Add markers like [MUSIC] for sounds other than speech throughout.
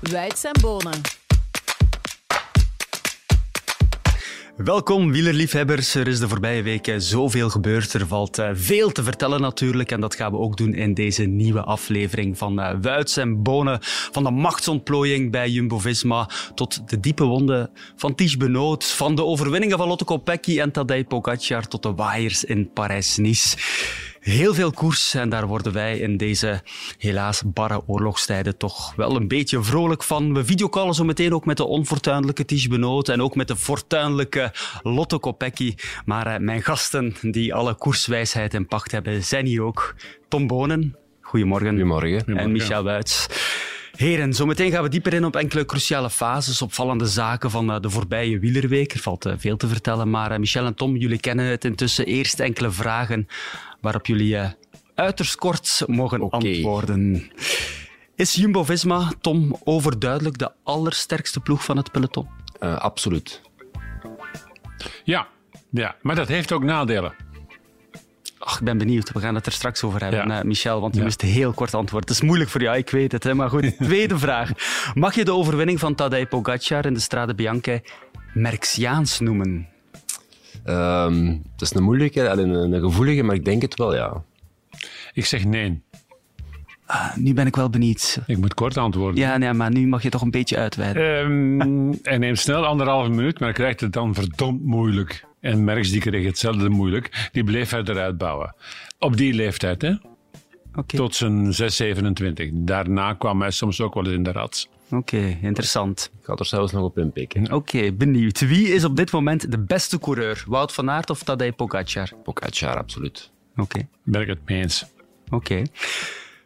Wuits en Bonen. Welkom wielerliefhebbers. Er is de voorbije weken zoveel gebeurd. Er valt uh, veel te vertellen natuurlijk. En dat gaan we ook doen in deze nieuwe aflevering van uh, Wuits en Bonen. Van de machtsontplooiing bij Jumbo-Visma tot de diepe wonden van Ties Benoot. Van de overwinningen van Lotte Kopecky en Tadej Pogacar tot de waaiers in Parijs-Nice. Heel veel koers en daar worden wij in deze helaas barre oorlogstijden toch wel een beetje vrolijk van. We videocallen zo meteen ook met de onfortuinlijke Ties Benoot en ook met de fortuinlijke Lotte Kopecky. Maar uh, mijn gasten die alle koerswijsheid in pacht hebben, zijn hier ook. Tom Bonen, goedemorgen. Goedemorgen. En Michel Wuits. Heren, zometeen gaan we dieper in op enkele cruciale fases, opvallende zaken van uh, de voorbije wielerweek. Er valt uh, veel te vertellen, maar Michel en Tom, jullie kennen het intussen. Eerst enkele vragen waarop jullie uh, uiterst kort mogen okay. antwoorden. Is Jumbo-Visma, Tom, overduidelijk de allersterkste ploeg van het peloton? Uh, absoluut. Ja, ja, maar dat heeft ook nadelen. Ach, ik ben benieuwd. We gaan het er straks over hebben, ja. uh, Michel, want je ja. moest heel kort antwoorden. Het is moeilijk voor jou, ik weet het. Hè? Maar goed, [LAUGHS] tweede vraag. Mag je de overwinning van Tadej Pogacar in de Strade Bianche Merxiaans noemen? Um, het is een moeilijke, een, een gevoelige, maar ik denk het wel, ja. Ik zeg nee. Ah, nu ben ik wel benieuwd. Ik moet kort antwoorden. Ja, nee, maar nu mag je toch een beetje uitweiden. Um, [LAUGHS] hij neemt snel anderhalve minuut, maar krijgt het dan verdomd moeilijk. En Merks die kreeg hetzelfde moeilijk. Die bleef verder uitbouwen. Op die leeftijd, hè? Okay. Tot zijn 6, 27. Daarna kwam hij soms ook wel eens in de rats. Oké, okay, interessant. Ik ga er zelfs nog op inpikken. Oké, okay, benieuwd. Wie is op dit moment de beste coureur? Wout van Aert of Tadej Pogacar? Pogacar, absoluut. Oké. Okay. Ben ik het mee eens. Oké. Okay.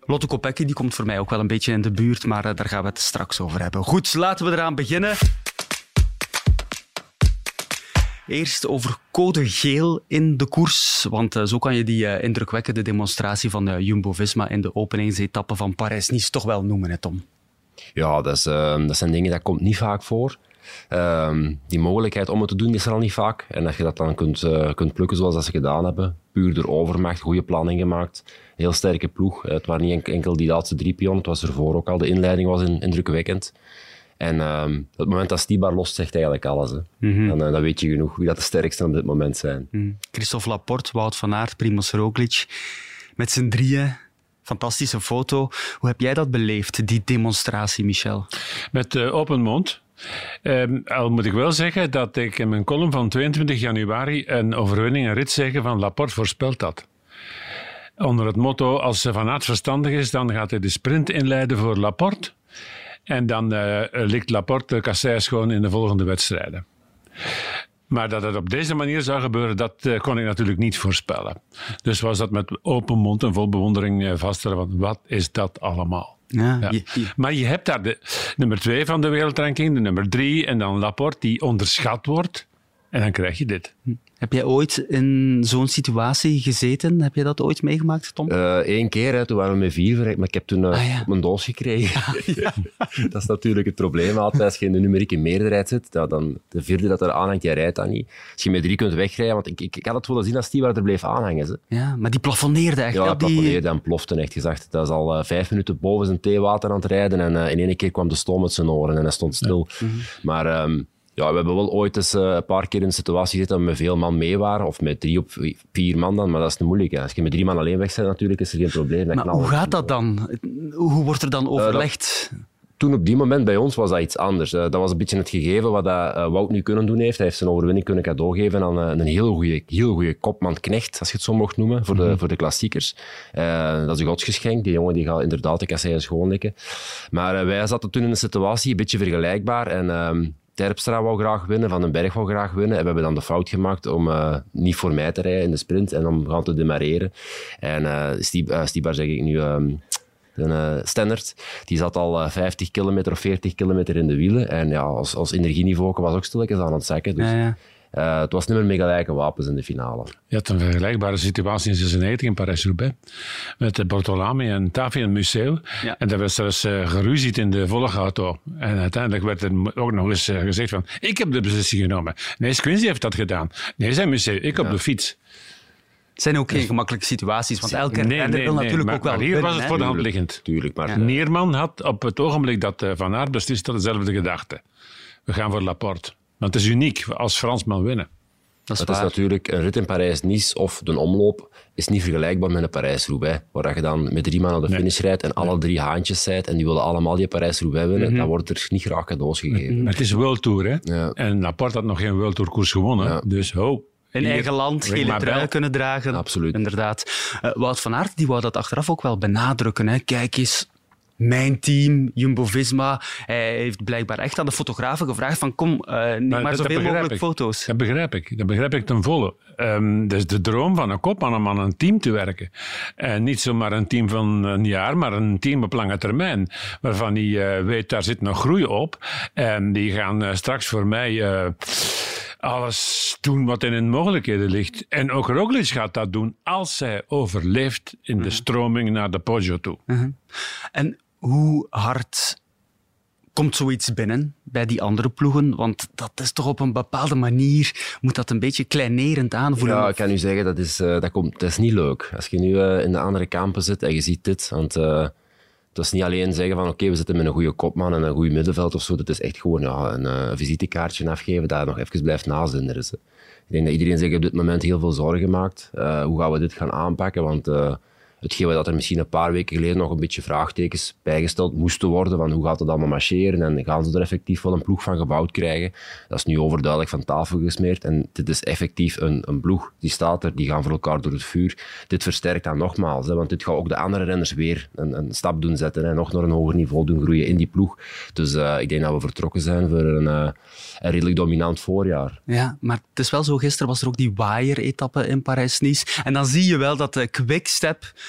Lotte Kopecky die komt voor mij ook wel een beetje in de buurt, maar uh, daar gaan we het straks over hebben. Goed, laten we eraan beginnen. Eerst over code geel in de koers, want uh, zo kan je die uh, indrukwekkende demonstratie van uh, Jumbo-Visma in de openingsetappe van Parijs-Nice toch wel noemen, hè Tom? Ja, dat, is, dat, zijn dingen dat komt niet vaak voor. Um, die mogelijkheid om het te doen is er al niet vaak. En dat je dat dan kunt, kunt plukken zoals dat ze gedaan hebben, puur door overmacht, goede planning gemaakt, heel sterke ploeg. Het waren niet enkel die laatste drie pion, het was ervoor ook al. De inleiding was indrukwekkend. En um, op het moment dat Stibar lost, zegt eigenlijk alles. Hè. Mm -hmm. dan, uh, dan, weet je genoeg wie dat de sterkste op dit moment zijn. Mm. Christophe Laporte, Wout van Aert, Primoz Roglic. Met z'n drieën. Fantastische foto. Hoe heb jij dat beleefd, die demonstratie, Michel? Met uh, open mond. Um, al moet ik wel zeggen dat ik in mijn column van 22 januari een overwinning, een ritzegen van Laporte voorspeld had. Onder het motto, als Van Aert verstandig is, dan gaat hij de sprint inleiden voor Laporte. En dan uh, ligt Laporte kasseis gewoon in de volgende wedstrijden. Maar dat het op deze manier zou gebeuren, dat uh, kon ik natuurlijk niet voorspellen. Dus was dat met open mond en vol bewondering uh, vaststellen van wat is dat allemaal. Ja, ja. Je, je... Maar je hebt daar de nummer twee van de wereldranking, de nummer drie en dan Laporte die onderschat wordt. En dan krijg je dit. Heb jij ooit in zo'n situatie gezeten? Heb je dat ooit meegemaakt, Tom? Eén uh, keer, hè, toen waren we met vier, maar ik heb toen uh, ah, ja. op mijn doos gekregen. [LAUGHS] Ja, ja. [LAUGHS] dat is natuurlijk het probleem altijd. Als je in de numerieke meerderheid zit, dan de vierde dat er aanhangt, jij rijdt dat niet. Als je met drie kunt wegrijden, want ik, ik, ik had het willen zien als die waar er bleef aanhangen. Ze. Ja, maar die plafonneerde echt. Ja, die plafonneerde en plofte echt gezegd. Dat was al uh, vijf minuten boven zijn theewater aan het rijden en in één keer kwam de stoom uit zijn oren en hij stond stil. Mm -hmm. Maar... Um, ja, we hebben wel ooit eens uh, een paar keer in een situatie gezeten dat we met veel man mee waren, of met drie of vier man dan, maar dat is te moeilijk. Hè. Als je met drie man alleen weg bent, natuurlijk, is er geen probleem. Maar hoe gaat dat dan? Hoe wordt er dan overlegd? Uh, dat, toen op die moment bij ons was dat iets anders. Uh, dat was een beetje het gegeven wat dat, Wout nu kunnen doen heeft. Hij heeft zijn overwinning kunnen cadeau geven aan een heel goede heel goeie kopman Knecht, als je het zo mocht noemen, voor de, mm -hmm. voor de klassiekers. dat is een godsgeschenk. Die jongen die gaat inderdaad de kasseien schoonlikken. Maar wij zaten toen in een situatie, een beetje vergelijkbaar, en... Terpstra wou graag winnen, Van den Berg wou graag winnen. En we hebben dan de fout gemaakt om uh, niet voor mij te rijden in de sprint en om gaan te demareren. En uh, zeg ik nu... Um, die zat al 50 kilometer of 40 kilometer in de wielen. En ja, als, als energieniveau was ook stilletjes aan het zakken. Dus. Ja, ja. Uh, het was niet meer met gelijke wapens in de finale. Je had een vergelijkbare situatie in 96 in Parijs-Roubaix. Met Bortolami en Tavi en Museo. Ja. En daar werd zelfs uh, geruzied in de volgauto. En uiteindelijk werd er ook nog eens uh, gezegd van... Ik heb de beslissing genomen. Nee, Quincy heeft dat gedaan. Nee, zei Museo. Ik op ja. de fiets. Het zijn ook geen gemakkelijke situaties, want elke Nee, renner nee, wil nee, natuurlijk maar- ook wel maar hier winnen, was het voor de hand liggend. Tuurlijk, maar Ja. Neerman had op het ogenblik dat eh, Van Aert beslist, dezelfde gedachte. We gaan voor Laporte. Want het is uniek als Fransman winnen. Dat is Het is natuurlijk een rit in Parijs-Nice of de omloop is niet vergelijkbaar met een Parijs-Roubaix, waar je dan met drie man naar de Nee. finish rijdt en alle drie haantjes zijt en die willen allemaal die Parijs-Roubaix winnen, Mhm. dan wordt er niet graag cadeaus gegeven. Maar het is een World Tour, hè? Ja. En Laporte had nog geen World Tour koers gewonnen. Ja. Dus ho. In eigen land, gele trui bel. kunnen dragen. Absoluut. Inderdaad. Eh, Wout van Aert die wou dat achteraf ook wel benadrukken. Hè. Kijk eens, mijn team, Jumbo-Visma. Hij heeft blijkbaar echt aan de fotografen gevraagd van kom, eh neem maar, zoveel mogelijk ik. foto's. Dat begrijp ik. Dat begrijp ik ten volle. Ehm dat is de droom van een kopman om aan een team te werken. En niet zomaar een team van een jaar, maar een team op lange termijn. Waarvan hij eh, weet, daar zit nog groei op. En die gaan eh, straks voor mij eh, alles doen wat in hun mogelijkheden ligt. En ook Roglic gaat dat doen als hij overleeft in de stroming naar de Poggio toe. En hoe hard komt zoiets binnen bij die andere ploegen? Want dat is toch op een bepaalde manier, moet dat een beetje kleinerend aanvoelen. Ja, ik kan u zeggen, dat is, eh, dat, komt, dat is niet leuk. Als je nu eh, in de andere kampen zit en je ziet dit, want eh, het is niet alleen zeggen van oké, we zitten met een goede kopman en een goed middenveld of zo, dat is echt gewoon ja, een eh, visitekaartje afgeven dat nog even blijft nazinderen. Ik denk dat iedereen zich op dit moment heel veel zorgen maakt. Hoe gaan we dit gaan aanpakken? Want hetgeen dat er misschien een paar weken geleden nog een beetje vraagtekens bijgesteld moesten worden, van hoe gaat het allemaal marcheren en gaan ze er effectief wel een ploeg van gebouwd krijgen, dat is nu overduidelijk van tafel gesmeerd. En dit is effectief een, een ploeg, die staat er, die gaan voor elkaar door het vuur. Dit versterkt dan nogmaals, hè, want dit gaat ook de andere renners weer een, een stap doen zetten en nog naar een hoger niveau doen groeien in die ploeg. Dus eh, ik denk dat we vertrokken zijn voor een, eh, een redelijk dominant voorjaar. Ja, maar het is wel zo, gisteren was er ook die waaier-etappe in Parijs-Nice. En dan zie je wel dat de Quickstep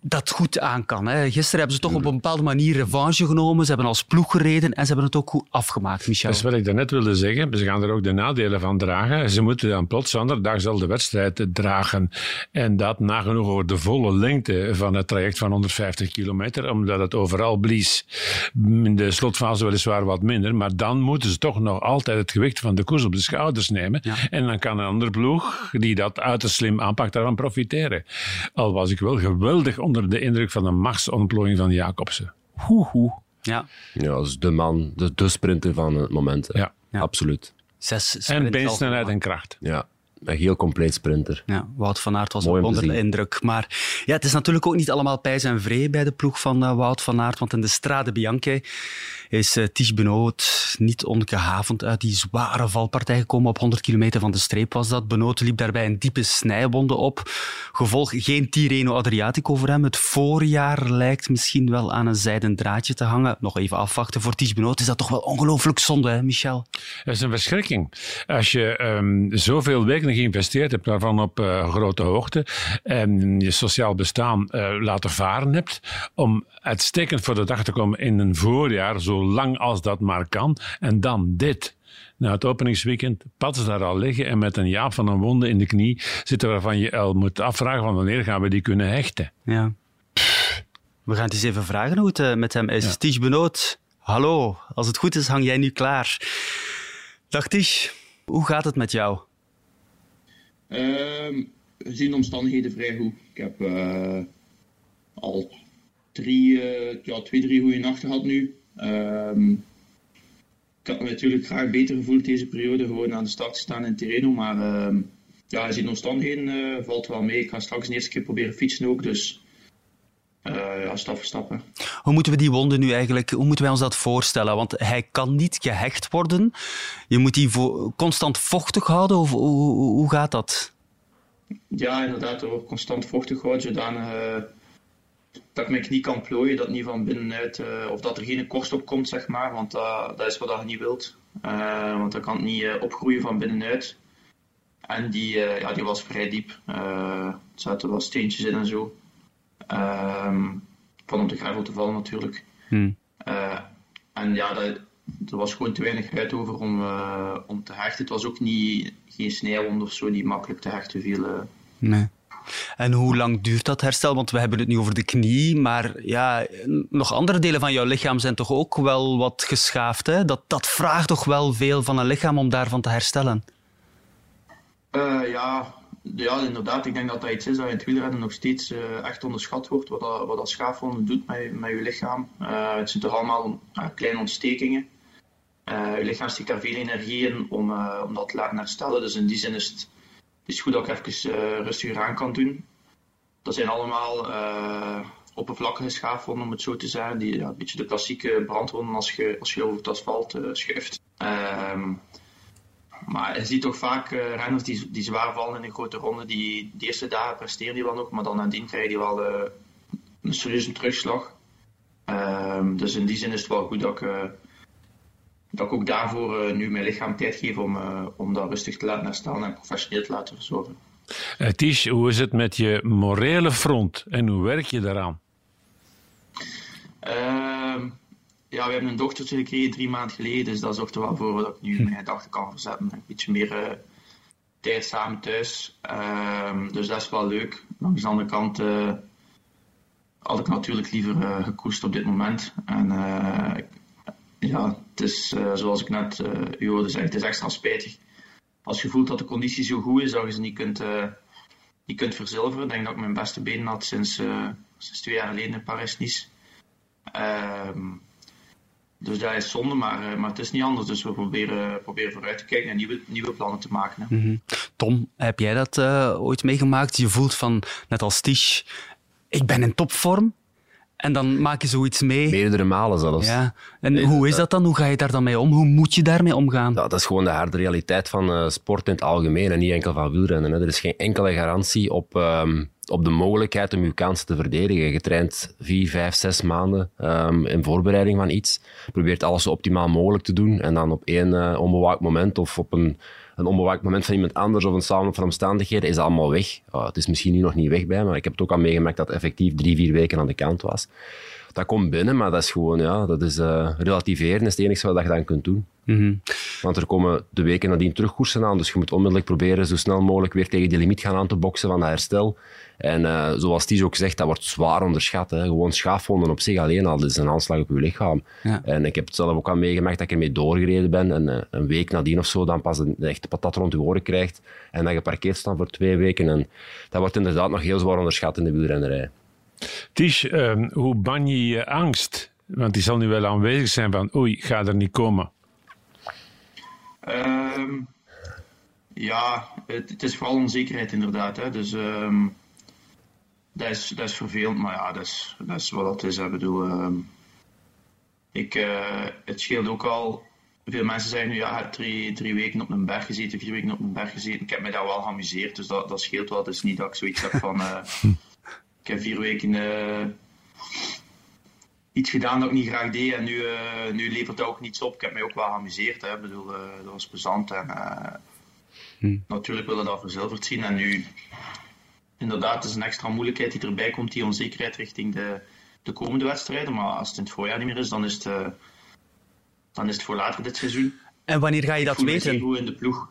dat goed aan kan. Hè. Gisteren hebben ze toch op een bepaalde manier revanche genomen. Ze hebben als ploeg gereden en ze hebben het ook goed afgemaakt, Michel. Dat is wat ik daarnet wilde zeggen. Ze gaan er ook de nadelen van dragen. Ze moeten dan plots andere dag zal de wedstrijd dragen. En dat nagenoeg over de volle lengte van het traject van 150 kilometer, omdat het overal blies. In de slotfase weliswaar wat minder, maar dan moeten ze toch nog altijd het gewicht van de koers op de schouders nemen. Ja. En dan kan een andere ploeg, die dat uiterst slim aanpakt, daarvan profiteren. Al was ik wel geweldig onder de indruk van de machtsontplooiing van Jacobsen. Hoe, hoe. Ja, Ja, dat is de man, de, de sprinter van het moment. hè. Ja. Ja. Absoluut. zes En beensnelheid en kracht. Ja, een heel compleet sprinter. Ja, Wout van Aert was Mooi onder de indruk. Maar ja, het is natuurlijk ook niet allemaal pijs en vree bij de ploeg van eh, Wout van Aert. Want in de Strade Bianche is uh, Ties Benoot niet ongehavend uit die zware valpartij gekomen. Op 100 kilometer van de streep was dat. Benoot liep daarbij een diepe snijwonde op. Gevolg geen Tirreno Adriatico voor hem. Het voorjaar lijkt misschien wel aan een zijden draadje te hangen. Nog even afwachten. Voor Ties Benoot is dat toch wel ongelooflijk zonde, hè, Michel? Dat is een verschrikking. Als je ehm, zoveel weken geïnvesteerd hebt, daarvan op eh, grote hoogte, en je sociaal bestaan eh, laten varen hebt, om uitstekend voor de dag te komen in een voorjaar, zo lang als dat maar kan, en dan dit. Na het openingsweekend pad ze daar al liggen en met een jaap van een wonde in de knie zitten waarvan je al moet afvragen van wanneer gaan we die kunnen hechten. Ja. We gaan het eens even vragen hoe het eh, met hem is. Ja. Ties Benoot, hallo. Als het goed is, hang jij nu klaar. Dag Ties, hoe gaat het met jou? Ehm, gezien de omstandigheden vrij goed. Ik heb eh, al drie, eh, ja, twee, drie goede nachten gehad nu. Ehm, ik had me natuurlijk graag beter gevoeld deze periode, gewoon aan de start te staan in Tirreno. Maar ehm, ja, gezien de omstandigheden eh, valt wel mee. Ik ga straks een eerste keer proberen fietsen ook, dus eh, ja, stap voor stap. hè. Hoe moeten we die wonde nu eigenlijk, hoe moeten wij ons dat voorstellen? Want hij kan niet gehecht worden. Je moet die vo- constant vochtig houden, of hoe, hoe- hoe gaat dat? Ja, inderdaad, er wordt constant vochtig gehouden, zodanig eh, dat ik mijn knie kan plooien, dat niet van binnenuit, eh, of dat er geen korst op komt, zeg maar, want dat dat is wat je niet wilt. Eh, want dan kan het niet eh, opgroeien van binnenuit. En die, ja, die was vrij diep. Er zaten wel steentjes in en zo. Ehm, van op de gravel te vallen natuurlijk. Hm. Eh, en ja, dat, er was gewoon te weinig huid over om, om te hechten. Het was ook niet, geen snijwond of zo die makkelijk te hechten viel. Nee. En hoe lang duurt dat herstel? Want we hebben het nu over de knie, maar ja, nog andere delen van jouw lichaam zijn toch ook wel wat geschaafd. Hè? Dat, dat vraagt toch wel veel van een lichaam om daarvan te herstellen. Eh, ja, ja, inderdaad. Ik denk dat dat iets is dat in het wielrennen nog steeds uh, echt onderschat wordt. Wat dat, wat dat schaafwonden doet met, met je lichaam. Uh, het zijn toch allemaal kleine ontstekingen. je lichaam stikt daar veel energie in om, om dat te laten herstellen. Dus in die zin is het, is goed dat ik even rustiger aan kan doen. Dat zijn allemaal oppervlakkige schaafwonden, om het zo te zeggen. Die, ja, een beetje de klassieke brandwonden als je, als je over het asfalt schuift. Ehm, maar je ziet toch vaak uh, renners die, die zwaar vallen in een grote ronde. Die, de eerste dagen presteren die wel nog, maar dan nadien krijg je wel een serieuze terugslag. Uh, dus in die zin is het wel goed dat ik, dat ik ook daarvoor nu mijn lichaam tijd geef om, om dat rustig te laten herstellen en professioneel te laten verzorgen. Tish, hoe is het met je morele front en hoe werk je daaraan? Ehm, ja, we hebben een dochtertje gekregen drie maanden geleden, dus dat zorgt er wel voor dat ik nu mijn gedachten kan verzetten. Een beetje meer uh, tijd samen thuis. Uh, dus dat is wel leuk. Langs de andere kant uh, had ik natuurlijk liever uh, gekoest op dit moment. En ja, het is zoals ik net u hoorde zeggen, het is extra spijtig. Als je voelt dat de conditie zo goed is dat je ze niet kunt, niet kunt verzilveren. Ik denk dat ik mijn beste benen had sinds, sinds twee jaar geleden in Paris-Nice. Ehm, dus dat is zonde, maar, eh, maar het is niet anders. Dus we proberen, proberen vooruit te kijken en nieuwe, nieuwe plannen te maken. Mhm. Tom, heb jij dat ooit meegemaakt? Je voelt van, net als Tisch, ik ben in topvorm. En dan maak je zoiets mee. Meerdere malen zelfs. Ja. En hoe is dat dan? Hoe ga je daar dan mee om? Hoe moet je daarmee omgaan? Ja, dat is gewoon de harde realiteit van uh, sport in het algemeen en niet enkel van wielrennen. Hè. Er is geen enkele garantie op... Um op de mogelijkheid om je kansen te verdedigen. Je traint vier, vijf, zes maanden um, in voorbereiding van iets. Probeert alles zo optimaal mogelijk te doen. En dan op één uh, onbewaakt moment of op een, een onbewaakt moment van iemand anders of een samen van omstandigheden is allemaal weg. Oh, het is misschien nu nog niet weg bij, maar ik heb het ook al meegemaakt dat het effectief drie, vier weken aan de kant was. Dat komt binnen, maar dat is gewoon, ja, dat is uh, relativeren is het enige wat je dan kunt doen. Mm -hmm. Want er komen de weken nadien terugkoersen aan, dus je moet onmiddellijk proberen zo snel mogelijk weer tegen die limiet gaan aan te boksen van dat herstel. En uh, zoals Ties ook zegt, dat wordt zwaar onderschat. Hè. Gewoon schaafwonden op zich alleen al, dat is een aanslag op je lichaam. Ja. En ik heb het zelf ook al meegemaakt dat ik ermee doorgereden ben. En uh, een week nadien of zo, dan pas een echte patat rond je oren krijgt. En dan geparkeerd staan voor twee weken. En dat wordt inderdaad nog heel zwaar onderschat in de wielrennerij. Ties, uh, hoe ban je je angst? Want die zal nu wel aanwezig zijn van, oei, ga er niet komen. Um, ja, het, het, is vooral onzekerheid inderdaad. Hè. Dus um, dat is, dat is vervelend, maar ja, dat is, dat is wat het is. Ik bedoel, uh, ik, uh, het scheelt ook al. Veel mensen zeggen nu, ja, je hebt drie, drie weken op een berg gezeten, vier weken op een berg gezeten. Ik heb me daar wel geamuseerd, dus dat, dat scheelt wel. Het is niet dat ik zoiets heb van, uh, [LAUGHS] ik heb vier weken uh, iets gedaan dat ik niet graag deed en nu, nu levert dat ook niets op. Ik heb mij ook wel geamuseerd, hè. Ik bedoel, dat was plezant en hm. natuurlijk willen dat verzilverd zien. En nu, inderdaad, het is een extra moeilijkheid die erbij komt, die onzekerheid richting de, de komende wedstrijden. Maar als het in het voorjaar niet meer is, dan is het, uh, dan is het voor later dit seizoen. En wanneer ga je dat weten? in de ploeg.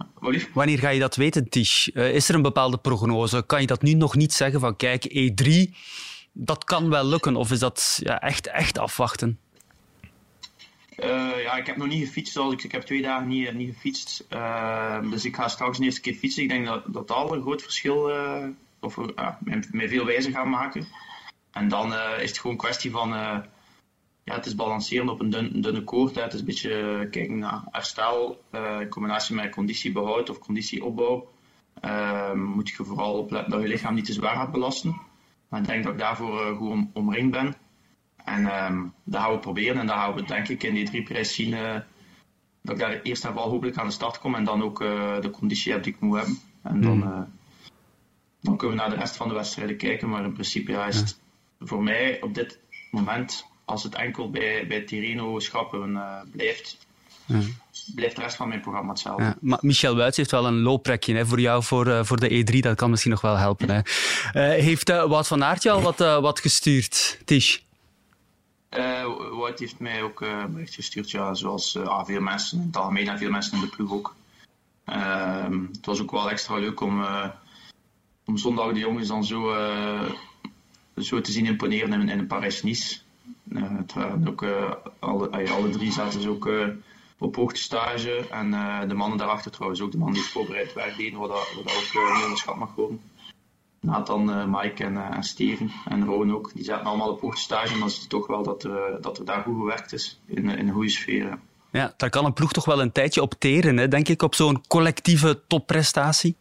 Wanneer ga je dat weten, Tish? Uh, is er een bepaalde prognose? Kan je dat nu nog niet zeggen van kijk, E3, dat kan wel lukken? Of is dat ja, echt, echt afwachten? Uh, ja, ik heb nog niet gefietst. Al. Ik, ik heb twee dagen niet, niet gefietst. Uh, dus ik ga straks een eerste keer fietsen. Ik denk dat dat al een groot verschil of uh, met, veel wijzer gaan maken. En dan uh, is het gewoon een kwestie van, uh, ja, het is balanceren op een dun, dunne koord. Hè. Het is een beetje kijken naar herstel in combinatie met conditiebehoud of conditieopbouw. Moet je vooral opletten dat je lichaam niet te zwaar gaat belasten. Maar ik denk dat ik daarvoor goed om, omringd ben. En um, dat gaan we proberen en dat gaan we denk ik in die drie prijs zien dat ik daar eerst en vooral hopelijk aan de start kom en dan ook de conditie heb die ik moet hebben. En dan, mm dan kunnen we naar de rest van de wedstrijden kijken. Maar in principe ja, is het voor mij op dit moment, als het enkel bij, bij Tirreno-schappen uh, blijft, ja. blijft de rest van mijn programma hetzelfde. Ja, maar Michel Wuits heeft wel een looprekje hè, voor jou, voor, uh, voor de E3. Dat kan misschien nog wel helpen. Hè. Uh, heeft uh, Wout van Aert je al wat, wat gestuurd, Tish? Wout heeft mij ook een bericht gestuurd, ja, zoals veel mensen in het algemeen en veel mensen in de ploeg ook. Ehm, het was ook wel extra leuk om om zondag de jongens dan zo, uh, zo te zien imponeren in, in Parijs-Nice. Uh, het ook, uh, alle, alle drie zaten ze ook op hoogtestage. En de mannen daarachter trouwens ook, de man die het voorbereid werk deden, wat dat, wat dat ook onderschat mag worden. Nathan, Mike en, en Steven en Rowan ook, die zaten allemaal op hoogtestage. En dan zie je toch wel dat er, dat er daar goed gewerkt is, in, in een goede sfeer. Ja, daar kan een ploeg toch wel een tijdje op teren, hè, denk ik, op zo'n collectieve topprestatie.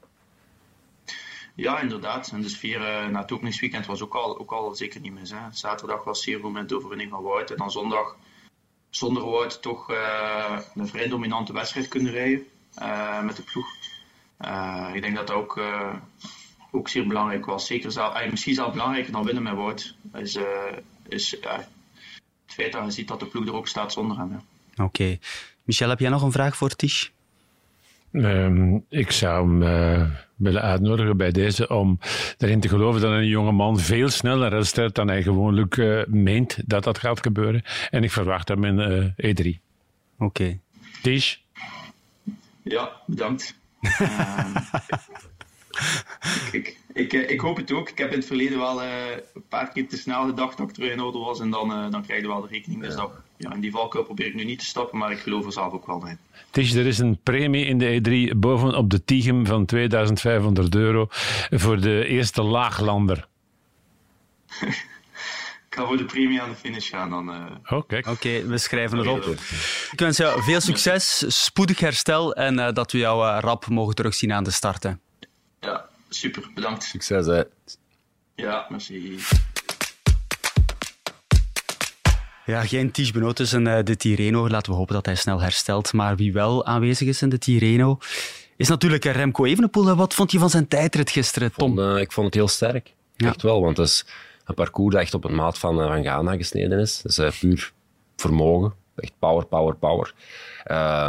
Ja, inderdaad. En de sfeer uh, na het openingsweekend was ook al, ook al zeker niet mis. Hè. Zaterdag was zeer goed met de overwinning van Wout. En dan zondag zonder Wout toch uh, een vrij dominante wedstrijd kunnen rijden uh, met de ploeg. ik denk dat dat ook, ook zeer belangrijk was. Zeker zelf, misschien zelfs belangrijker dan winnen met Wout. Is, is het feit dat je ziet dat de ploeg er ook staat zonder hem. Oké. Michel, heb jij nog een vraag voor Tisch? Um, ik zou hem uh, willen uitnodigen bij deze om erin te geloven dat een jonge man veel sneller herstelt dan hij gewoonlijk uh, meent dat dat gaat gebeuren. En ik verwacht hem in uh, E3. Oké. Okay. Tisch? Ja, bedankt. [LAUGHS] Ehm, ik, ik, ik, hoop het ook. Ik heb in het verleden wel een paar keer te snel gedacht dat ik terug in orde was en dan, dan krijg je wel de rekening. Dus dat ja, in die valkuil probeer ik nu niet te stappen, maar ik geloof er zelf ook wel in. Tisch, er is een premie in de E3 bovenop de Tigem van 2500 euro voor de eerste laaglander. [LAUGHS] ik ga voor de premie aan de finish gaan dan. Uh... Oké, we schrijven het op. Ik wens jou veel succes, spoedig herstel en uh, dat we jou uh, rap mogen terugzien aan de starten. Ja, super. Bedankt. Succes, hè. Ja, merci. Ja, geen Ties Benoot tussen uh, de Tirreno. Laten we hopen dat hij snel herstelt. Maar wie wel aanwezig is in de Tirreno, is natuurlijk Remco Evenepoel. Wat vond je van zijn tijdrit gisteren, Tom? Ik vond, uh, ik vond het heel sterk. Ja. Echt wel, want het is een parcours dat echt op een maat van, uh, van Ghana gesneden is. Dus puur vermogen. Echt power, power, power.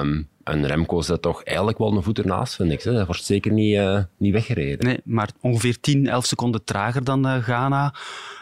Um, en Remco zit toch eigenlijk wel een voet ernaast, vind ik. Hij wordt zeker niet, uh, niet weggereden. Nee, maar ongeveer 10, 11 seconden trager dan uh, Ghana.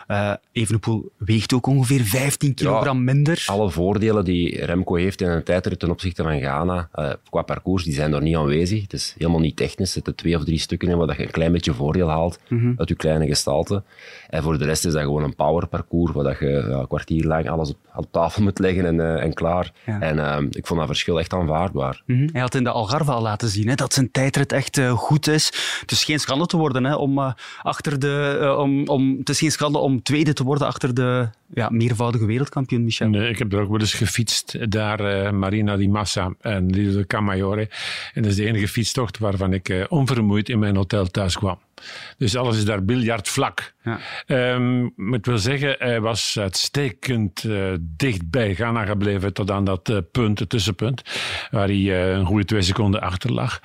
Uh, Evenepoel weegt ook ongeveer 15 kilogram ja, minder. Alle voordelen die Remco heeft in een tijdrit ten opzichte van Ghana, uh, qua parcours, die zijn er niet aanwezig. Het is helemaal niet technisch. Er zitten twee of drie stukken in waar je een klein beetje voordeel haalt mm -hmm. uit je kleine gestalte. En voor de rest is dat gewoon een power parcours, waar je ja, een kwartier lang alles op, op tafel moet leggen en, uh, en klaar. Ja. En ik vond dat verschil echt aanvaardbaar. Mm -hmm. Hij had in de Algarve al laten zien hè, dat zijn tijdrit echt goed is. Het is geen schande te worden hè, om achter de... om, om, het is geen schande om tweede te worden achter de ja, meervoudige wereldkampioen Michel. Nee, ik heb er ook wel eens gefietst, daar uh, Marina di Massa en de Camaiore. En dat is de enige fietstocht waarvan ik uh, onvermoeid in mijn hotel thuis kwam. Dus alles is daar biljartvlak. Ja. Um, ik wil zeggen, hij was uitstekend uh, dicht bij Ghana gebleven tot aan dat uh, punt, het tussenpunt, waar hij uh, een goede twee seconden achter lag.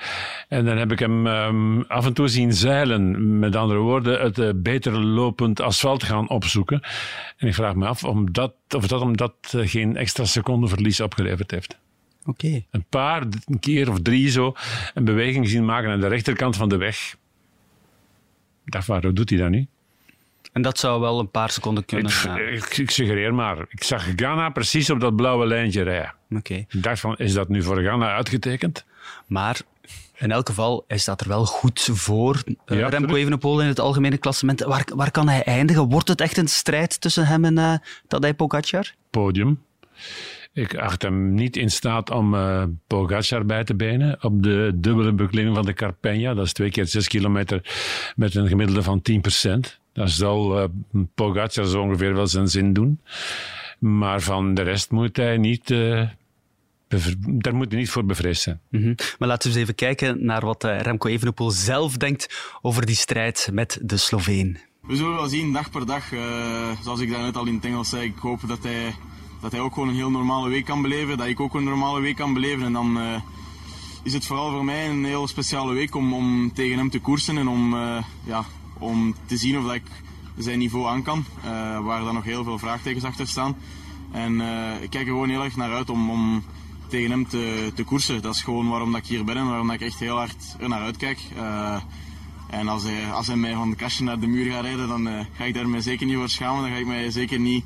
En dan heb ik hem um, af en toe zien zeilen. Met andere woorden, het beter lopend asfalt gaan opzoeken. En ik vraag me af of dat, of dat omdat geen extra secondenverlies opgeleverd heeft. Okay. Een paar, een keer of drie zo, een beweging zien maken aan de rechterkant van de weg dat, waarom doet hij dat niet? En dat zou wel een paar seconden kunnen gaan. Ik, ik, suggereer maar. Ik zag Ghana precies op dat blauwe lijntje rijden. Oké. Okay. Ik dacht van, is dat nu voor Ghana uitgetekend? Maar in elk geval is dat er wel goed voor. Uh, ja, Remco Evenepoel in het algemene klassement. Waar, waar kan hij eindigen? Wordt het echt een strijd tussen hem en uh, Tadej Pogacar? Podium. Ik acht hem niet in staat om uh, Pogacar bij te benen op de dubbele beklimming van de Carpegna. Dat is twee keer zes kilometer met een gemiddelde van 10%. Dat zal uh, Pogacar zo ongeveer wel zijn zin doen. Maar van de rest moet hij niet... Uh, daar moet hij niet voor bevreesd zijn. Mm -hmm. Maar laten we eens even kijken naar wat Remco Evenepoel zelf denkt over die strijd met de Sloveen. We zullen wel zien, dag per dag. zoals ik daarnet al in het Engels zei, ik hoop dat hij dat hij ook gewoon een heel normale week kan beleven, dat ik ook een normale week kan beleven. En dan uh, is het vooral voor mij een heel speciale week om, om tegen hem te koersen en om, uh, ja, om te zien of dat ik zijn niveau aan kan, uh, waar dan nog heel veel vraagtekens achter staan. En ik kijk er gewoon heel erg naar uit om, om tegen hem te, te koersen. Dat is gewoon waarom dat ik hier ben en waarom dat ik echt heel hard er naar uitkijk. En als hij, als hij mij van de kastje naar de muur gaat rijden, dan uh, ga ik daar mij zeker niet voor schamen. Dan ga ik mij zeker niet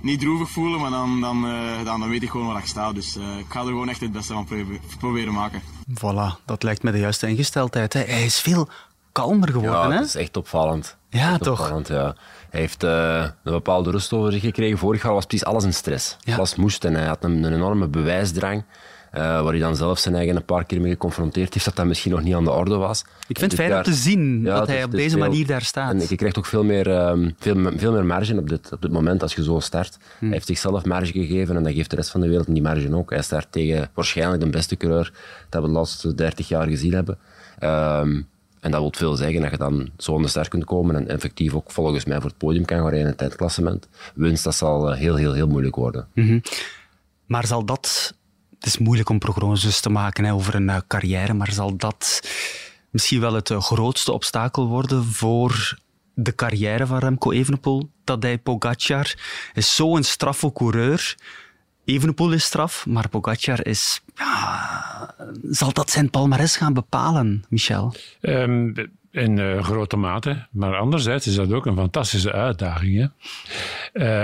niet droevig voelen, maar dan, dan, uh, dan, dan, weet ik gewoon waar ik sta. Dus uh, ik ga er gewoon echt het beste van proberen, proberen maken. Voilà, dat lijkt me de juiste ingesteldheid. Hè. Hij is veel kalmer geworden. Ja, dat is echt opvallend. Ja, echt toch? Opvallend, ja. Hij heeft uh, een bepaalde rust over zich gekregen. Vorig jaar was precies alles in stress. Ja. Alles moest en hij had een, een enorme bewijsdrang. waar hij dan zelf zijn eigen een paar keer mee geconfronteerd heeft, dat dat misschien nog niet aan de orde was. Ik vind het fijn om te zien dat hij op deze manier daar staat. En je krijgt ook veel meer, um, veel, veel meer marge op dit, op dit moment als je zo start. Hmm. Hij heeft zichzelf marge gegeven en dat geeft de rest van de wereld die marge ook. Hij start tegen waarschijnlijk de beste coureur dat we de laatste 30 jaar gezien hebben. Um, en dat wil veel zeggen dat je dan zo aan de start kunt komen en effectief ook volgens mij voor het podium kan gaan rijden in het tijdklassement. Winst, dat zal eh, heel, heel, heel moeilijk worden. Mm Maar zal dat... Het is moeilijk om prognoses te maken hè, over een uh, carrière, maar zal dat misschien wel het uh, grootste obstakel worden voor de carrière van Remco Evenepoel? Tadej Pogacar is zo'n straffe coureur Evenepoel is straf, maar Pogacar is... Ja, zal dat zijn palmares gaan bepalen, Michel? Um, in uh, grote mate. Maar anderzijds is dat ook een fantastische uitdaging. Hè?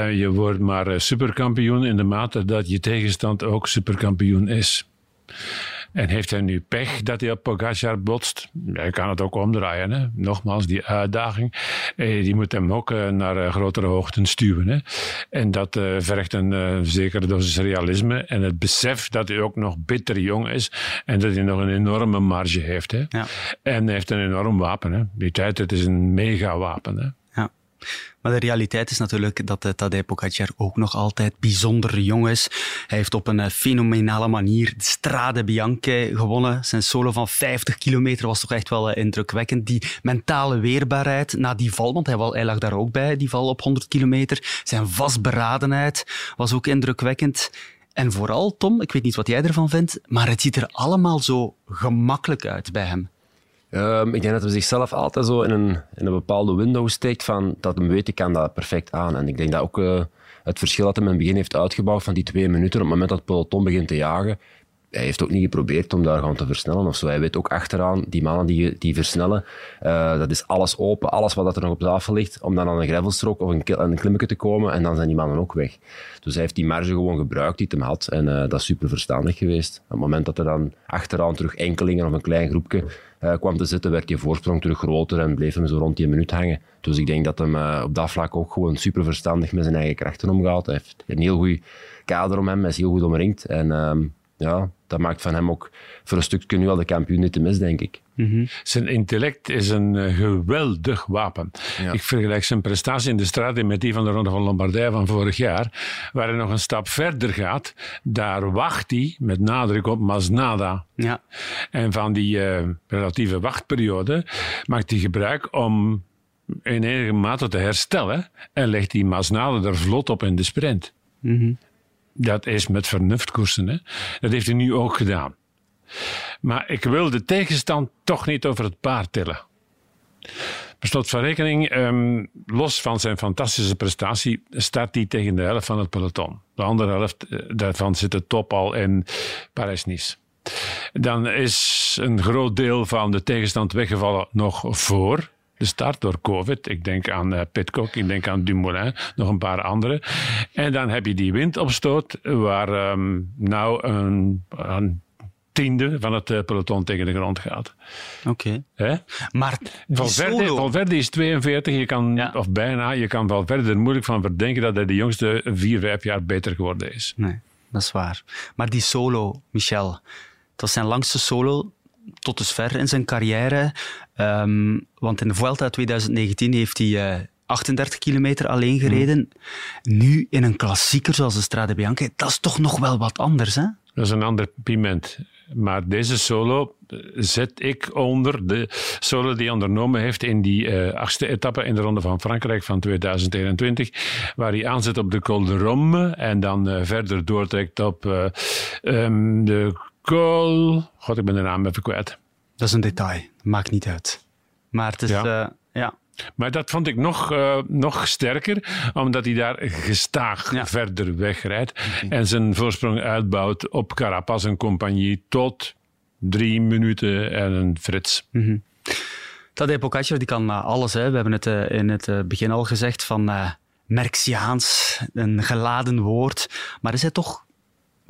Uh, je wordt maar eh, superkampioen in de mate dat je tegenstand ook superkampioen is. En heeft hij nu pech dat hij op Pogacar botst? Hij kan het ook omdraaien. Hè? Nogmaals, die uitdaging. Eh, die moet hem ook eh, naar eh, grotere hoogten stuwen. Hè? En dat uh, vergt een uh, zekere dosis realisme. En het besef dat hij ook nog bitter jong is. En dat hij nog een enorme marge heeft. Hè? Ja. En hij heeft een enorm wapen. Hè? Die tijd, het is een mega wapen. Hè? Maar de realiteit is natuurlijk dat uh, Tadej Pogacar ook nog altijd bijzonder jong is. Hij heeft op een uh, fenomenale manier de Strade Bianche gewonnen. Zijn solo van 50 kilometer was toch echt wel uh, indrukwekkend. Die mentale weerbaarheid na die val, want hij, hij, lag daar ook bij, die val op 100 kilometer. Zijn vastberadenheid was ook indrukwekkend. En vooral, Tom, ik weet niet wat jij ervan vindt, maar het ziet er allemaal zo gemakkelijk uit bij hem. Um, ik denk dat hij zichzelf altijd zo in een, in een bepaalde window steekt van dat hem weet, ik kan dat perfect aan. En ik denk dat ook uh, het verschil dat hij in het begin heeft uitgebouwd van die twee minuten, op het moment dat het peloton begint te jagen, hij heeft ook niet geprobeerd om daar gewoon te versnellen of zo. Hij weet ook achteraan, die mannen die, die versnellen, uh, dat is alles open, alles wat er nog op tafel ligt, om dan aan een gravelstrook of een, een klimmetje te komen en dan zijn die mannen ook weg. Dus hij heeft die marge gewoon gebruikt die hij hem had en uh, dat is super verstandig geweest. Op het moment dat er dan achteraan terug enkelingen of een klein groepje uh, kwam te zitten, werd je voorsprong terug groter en bleef hem zo rond die minuut hangen. Dus ik denk dat hem op dat vlak ook gewoon super verstandig met zijn eigen krachten omgaat. Hij heeft een heel goed kader om hem, hij is heel goed omringd en ehm, ja, dat maakt van hem ook voor een stukje nu al de kampioen niet te mis, denk ik. Mhm. Zijn intellect is een uh, geweldig wapen. Ik vergelijk zijn prestatie in de straat met die van de Ronde van Lombardije van vorig jaar, waar hij nog een stap verder gaat. Daar wacht hij met nadruk op Masnada. Ja. En van die uh, relatieve wachtperiode maakt hij gebruik om in enige mate te herstellen en legt die Masnada er vlot op in de sprint. Mm dat is met vernuftkoersen. Hè? Dat heeft hij nu ook gedaan. Maar ik wil de tegenstand toch niet over het paard tillen. Per slot van rekening, um, los van zijn fantastische prestatie, staat hij tegen de helft van het peloton. De andere helft eh, daarvan zit de top al in Parijs-Nice. Dan is een groot deel van de tegenstand weggevallen nog voor de start door COVID. Ik denk aan uh, Pitcock, ik denk aan Dumoulin, nog een paar andere. En dan heb je die windopstoot waar um, nou een, een tiende van het uh, peloton tegen de grond gaat. Oké. Okay. Maar Valverde, Valverde is 42, je kan, ja. of bijna, je kan Valverde er moeilijk van verdenken dat hij de jongste vier, vijf jaar beter geworden is. Nee, dat is waar. Maar die solo, Michel, dat was zijn langste solo tot dusver in zijn carrière. Um, want in de Vuelta 2019 heeft hij uh, 38 kilometer alleen gereden. Nu in een klassieker zoals de Strade Bianche, dat is toch nog wel wat anders, hè? Dat is een ander piment. Maar deze solo zet ik onder de solo die hij ondernomen heeft in die uh, achtste etappe in de Ronde van Frankrijk van 2021, waar hij aanzet op de Col de Rome en dan uh, verder doortrekt op uh, um, de God, ik ben de naam even kwijt. Dat is een detail, maakt niet uit. Maar het is... Ja. ja. Maar dat vond ik nog, uh, nog sterker, omdat hij daar gestaag ja. verder wegrijdt okay. en zijn voorsprong uitbouwt op Carapaz en compagnie tot drie minuten en een frits. Mm -hmm. Tadej Pogacar die kan uh, alles. Hè. We hebben het uh, in het begin al gezegd van Merxiaans, een geladen woord. Maar is hij toch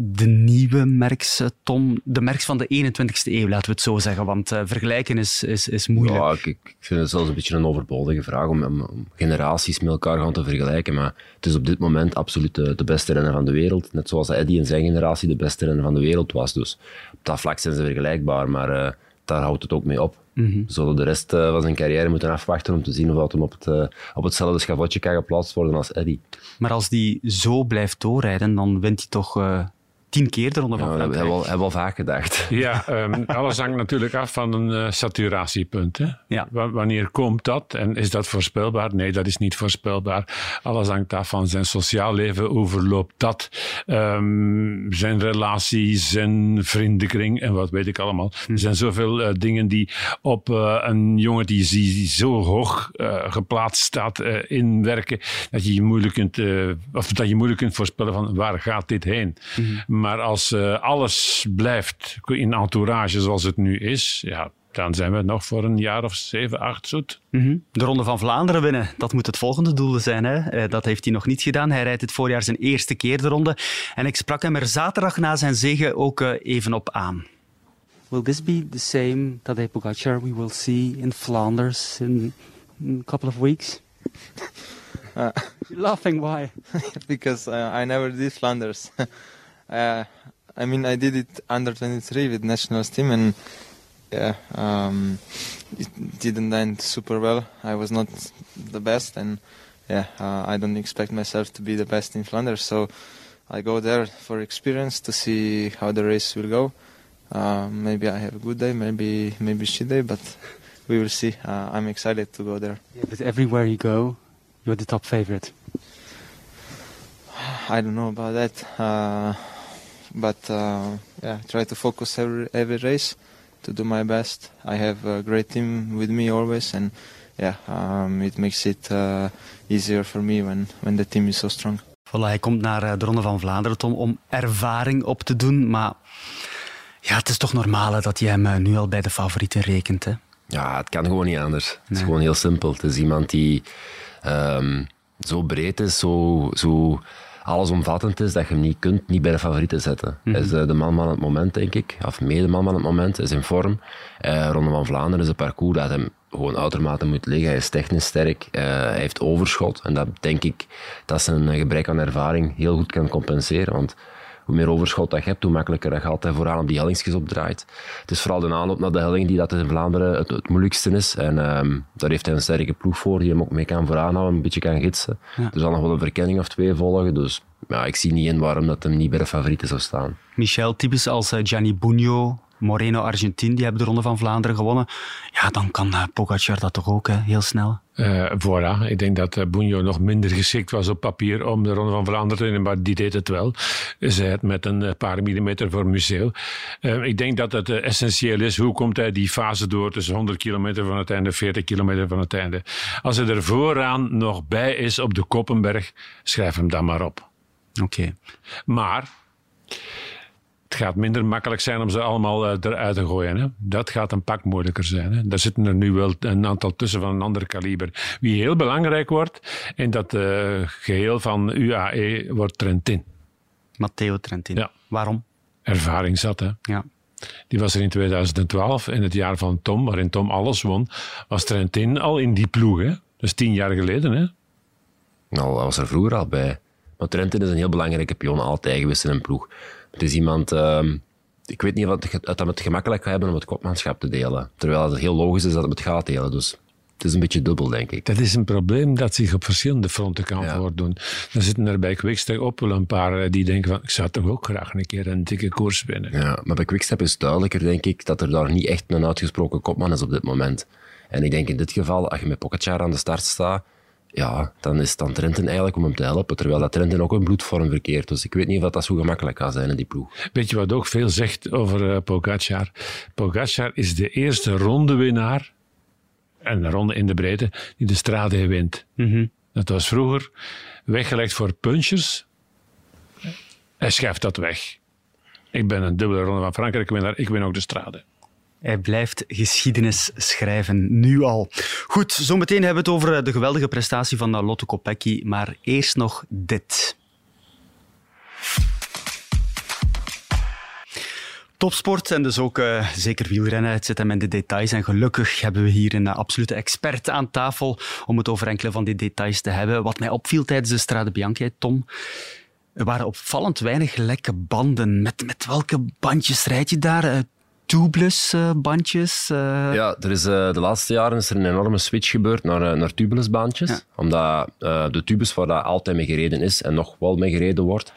de nieuwe merks, Tom? De merks van de 21ste eeuw, laten we het zo zeggen. Want uh, vergelijken is, is, is moeilijk. Ja, ik, ik, vind het zelfs een beetje een overbodige vraag om, om, generaties met elkaar gaan te vergelijken. Maar het is op dit moment absoluut de, de, beste renner van de wereld. Net zoals Eddie in zijn generatie de beste renner van de wereld was. Dus op dat vlak zijn ze vergelijkbaar. Maar uh, daar houdt het ook mee op. Mm -hmm. Zullen de rest uh, van zijn carrière moeten afwachten om te zien of hij op, het, uh, op hetzelfde schavotje kan geplaatst worden als Eddie. Maar als die zo blijft doorrijden, dan wint hij toch uh, tien keer de Ronde van ja, Frankrijk. Hebben we al, al vaak gedacht. [LAUGHS] Ja, um, alles hangt natuurlijk af van een uh, saturatiepunt. Hè? Ja. Wanneer komt dat en is dat voorspelbaar? Nee, dat is niet voorspelbaar. Alles hangt af van zijn sociaal leven. Hoe verloopt dat? Um, zijn relaties, zijn vriendenkring en wat weet ik allemaal. Hm. Er zijn zoveel uh, dingen die op uh, een jongen die, die zo hoog geplaatst staat inwerken, dat je, je moeilijk kunt, of dat je moeilijk kunt voorspellen van waar gaat dit heen. Hm. Maar als uh, alles blijft in entourage zoals het nu is, ja, dan zijn we nog voor een jaar of zeven, acht zoet. Mm -hmm. De Ronde van Vlaanderen winnen, dat moet het volgende doel zijn. Hè? Uh, dat heeft hij nog niet gedaan. Hij rijdt dit voorjaar zijn eerste keer de ronde. En ik sprak hem er zaterdag na zijn zege ook uh, even op aan. Will this be the same Tadej Pogacar we will see in Flanders in, in a couple of weeks? Uh, [LAUGHS] You're laughing, why? [LAUGHS] because uh, I never did Flanders. [LAUGHS] Uh, I mean, I did it under 23 with national team, and yeah, um, it didn't end super well. I was not the best, and yeah, uh, I don't expect myself to be the best in Flanders. So I go there for experience to see how the race will go. Uh, maybe I have a good day, maybe maybe shit day, but we will see. Uh, I'm excited to go there. Yeah, but everywhere you go, you're the top favorite. I don't know about that. But uh, yeah, try to focus every every race to do my best. I have a great team with me always, and yeah, um, it makes it uh, easier for me when when the team is so strong. Voilà, hij komt naar de Ronde van Vlaanderen Tom, om ervaring op te doen, maar ja, het is toch normaal dat je hem nu al bij de favorieten rekent, hè? Ja, het kan gewoon niet anders. Nee. Het is gewoon heel simpel. Het is iemand die um, zo breed is, zo, zo allesomvattend is, dat je hem niet kunt niet bij de favorieten zetten. Mm -hmm. Hij is uh, de man van het moment, denk ik. Of mede man van het moment. is in vorm. Uh, Ronde van Vlaanderen is een parcours dat hem gewoon uitermate moet liggen. Hij is technisch sterk. Uh, hij heeft overschot. En dat denk ik dat zijn gebrek aan ervaring heel goed kan compenseren. Want hoe meer overschot dat je hebt, hoe makkelijker dat je altijd vooraan op die hellingsjes opdraait. Het is vooral de aanloop naar de helling die dat in Vlaanderen het, het moeilijkste is. En um, daar heeft hij een sterke ploeg voor, die hem ook mee kan vooraanhouden, een beetje kan gidsen. Ja. Er zal nog wel een verkenning of twee volgen, dus ja, ik zie niet in waarom dat hem niet bij de favorieten zou staan. Michel, typisch als uh, Gianni Bugno, Moreno Argentin, die hebben de Ronde van Vlaanderen gewonnen. Ja, dan kan uh, Pogacar dat toch ook, hè? heel snel. Uh, voilà. Ik denk dat uh, Bugno nog minder geschikt was op papier om de Ronde van Vlaanderen te winnen, maar die deed het wel. Zij het met een paar millimeter voor Museo. Uh, ik denk dat het essentieel is, hoe komt hij die fase door tussen 100 kilometer van het einde, 40 kilometer van het einde. Als hij er vooraan nog bij is op de Koppenberg, schrijf hem dan maar op. Oké. Okay. Maar het gaat minder makkelijk zijn om ze allemaal uh, eruit te gooien. Hè? Dat gaat een pak moeilijker zijn. Hè? Daar zitten er nu wel een aantal tussen van een ander kaliber. Wie heel belangrijk wordt in dat uh, geheel van UAE wordt Trentin. Matteo Trentin. Ja. Waarom? Ervaring zat, hè? Ja. Die was er in 2012, in het jaar van Tom, waarin Tom alles won. Was Trentin al in die ploeg, hè? Dat is tien jaar geleden, hè? Nou, dat was er vroeger al bij. Maar Trentin is een heel belangrijke pion, altijd geweest in een ploeg. Het is iemand, uh, ik weet niet wat het het gemakkelijk gaat hebben om het kopmanschap te delen. Terwijl het heel logisch is dat het gaat delen. Dus het is een beetje dubbel, denk ik. Dat is een probleem dat zich op verschillende fronten kan ja. voordoen. Dan zitten er bij Quickstep ook wel een paar die denken van, ik zou toch ook graag een keer een dikke koers winnen. Ja, maar bij Quickstep is duidelijker, denk ik, dat er daar niet echt een uitgesproken kopman is op dit moment. En ik denk in dit geval, als je met Pogacar aan de start staat, ja, dan is het dan Trentin eigenlijk om hem te helpen. Terwijl dat Trentin ook een bloedvorm verkeert. Dus ik weet niet of dat zo gemakkelijk kan zijn in die ploeg. Weet je wat ook veel zegt over uh, Pogacar? Pogacar is de eerste rondewinnaar, en een ronde in de breedte, die de strade wint. Mm -hmm. Dat was vroeger weggelegd voor punchers. Hij schuift dat weg. Ik ben een dubbele ronde van Frankrijk winnaar, ik win ook de strade. Hij blijft geschiedenis schrijven, nu al. Goed, zometeen hebben we het over de geweldige prestatie van Lotto Kopecky, maar eerst nog dit. Topsport en dus ook uh, zeker wielrennen. Het zit hem in de details. En gelukkig hebben we hier een uh, absolute expert aan tafel om het over enkele van die details te hebben. Wat mij opviel tijdens de Strade Bianchi, Tom, er waren opvallend weinig lekke banden. Met, met welke bandjes rijd je daar? Uh, tubeless bandjes? Uh... Ja, er is, uh, de laatste jaren is er een enorme switch gebeurd naar, naar tubeless bandjes. Ja. Omdat de tubes waar dat altijd mee gereden is en nog wel mee gereden wordt,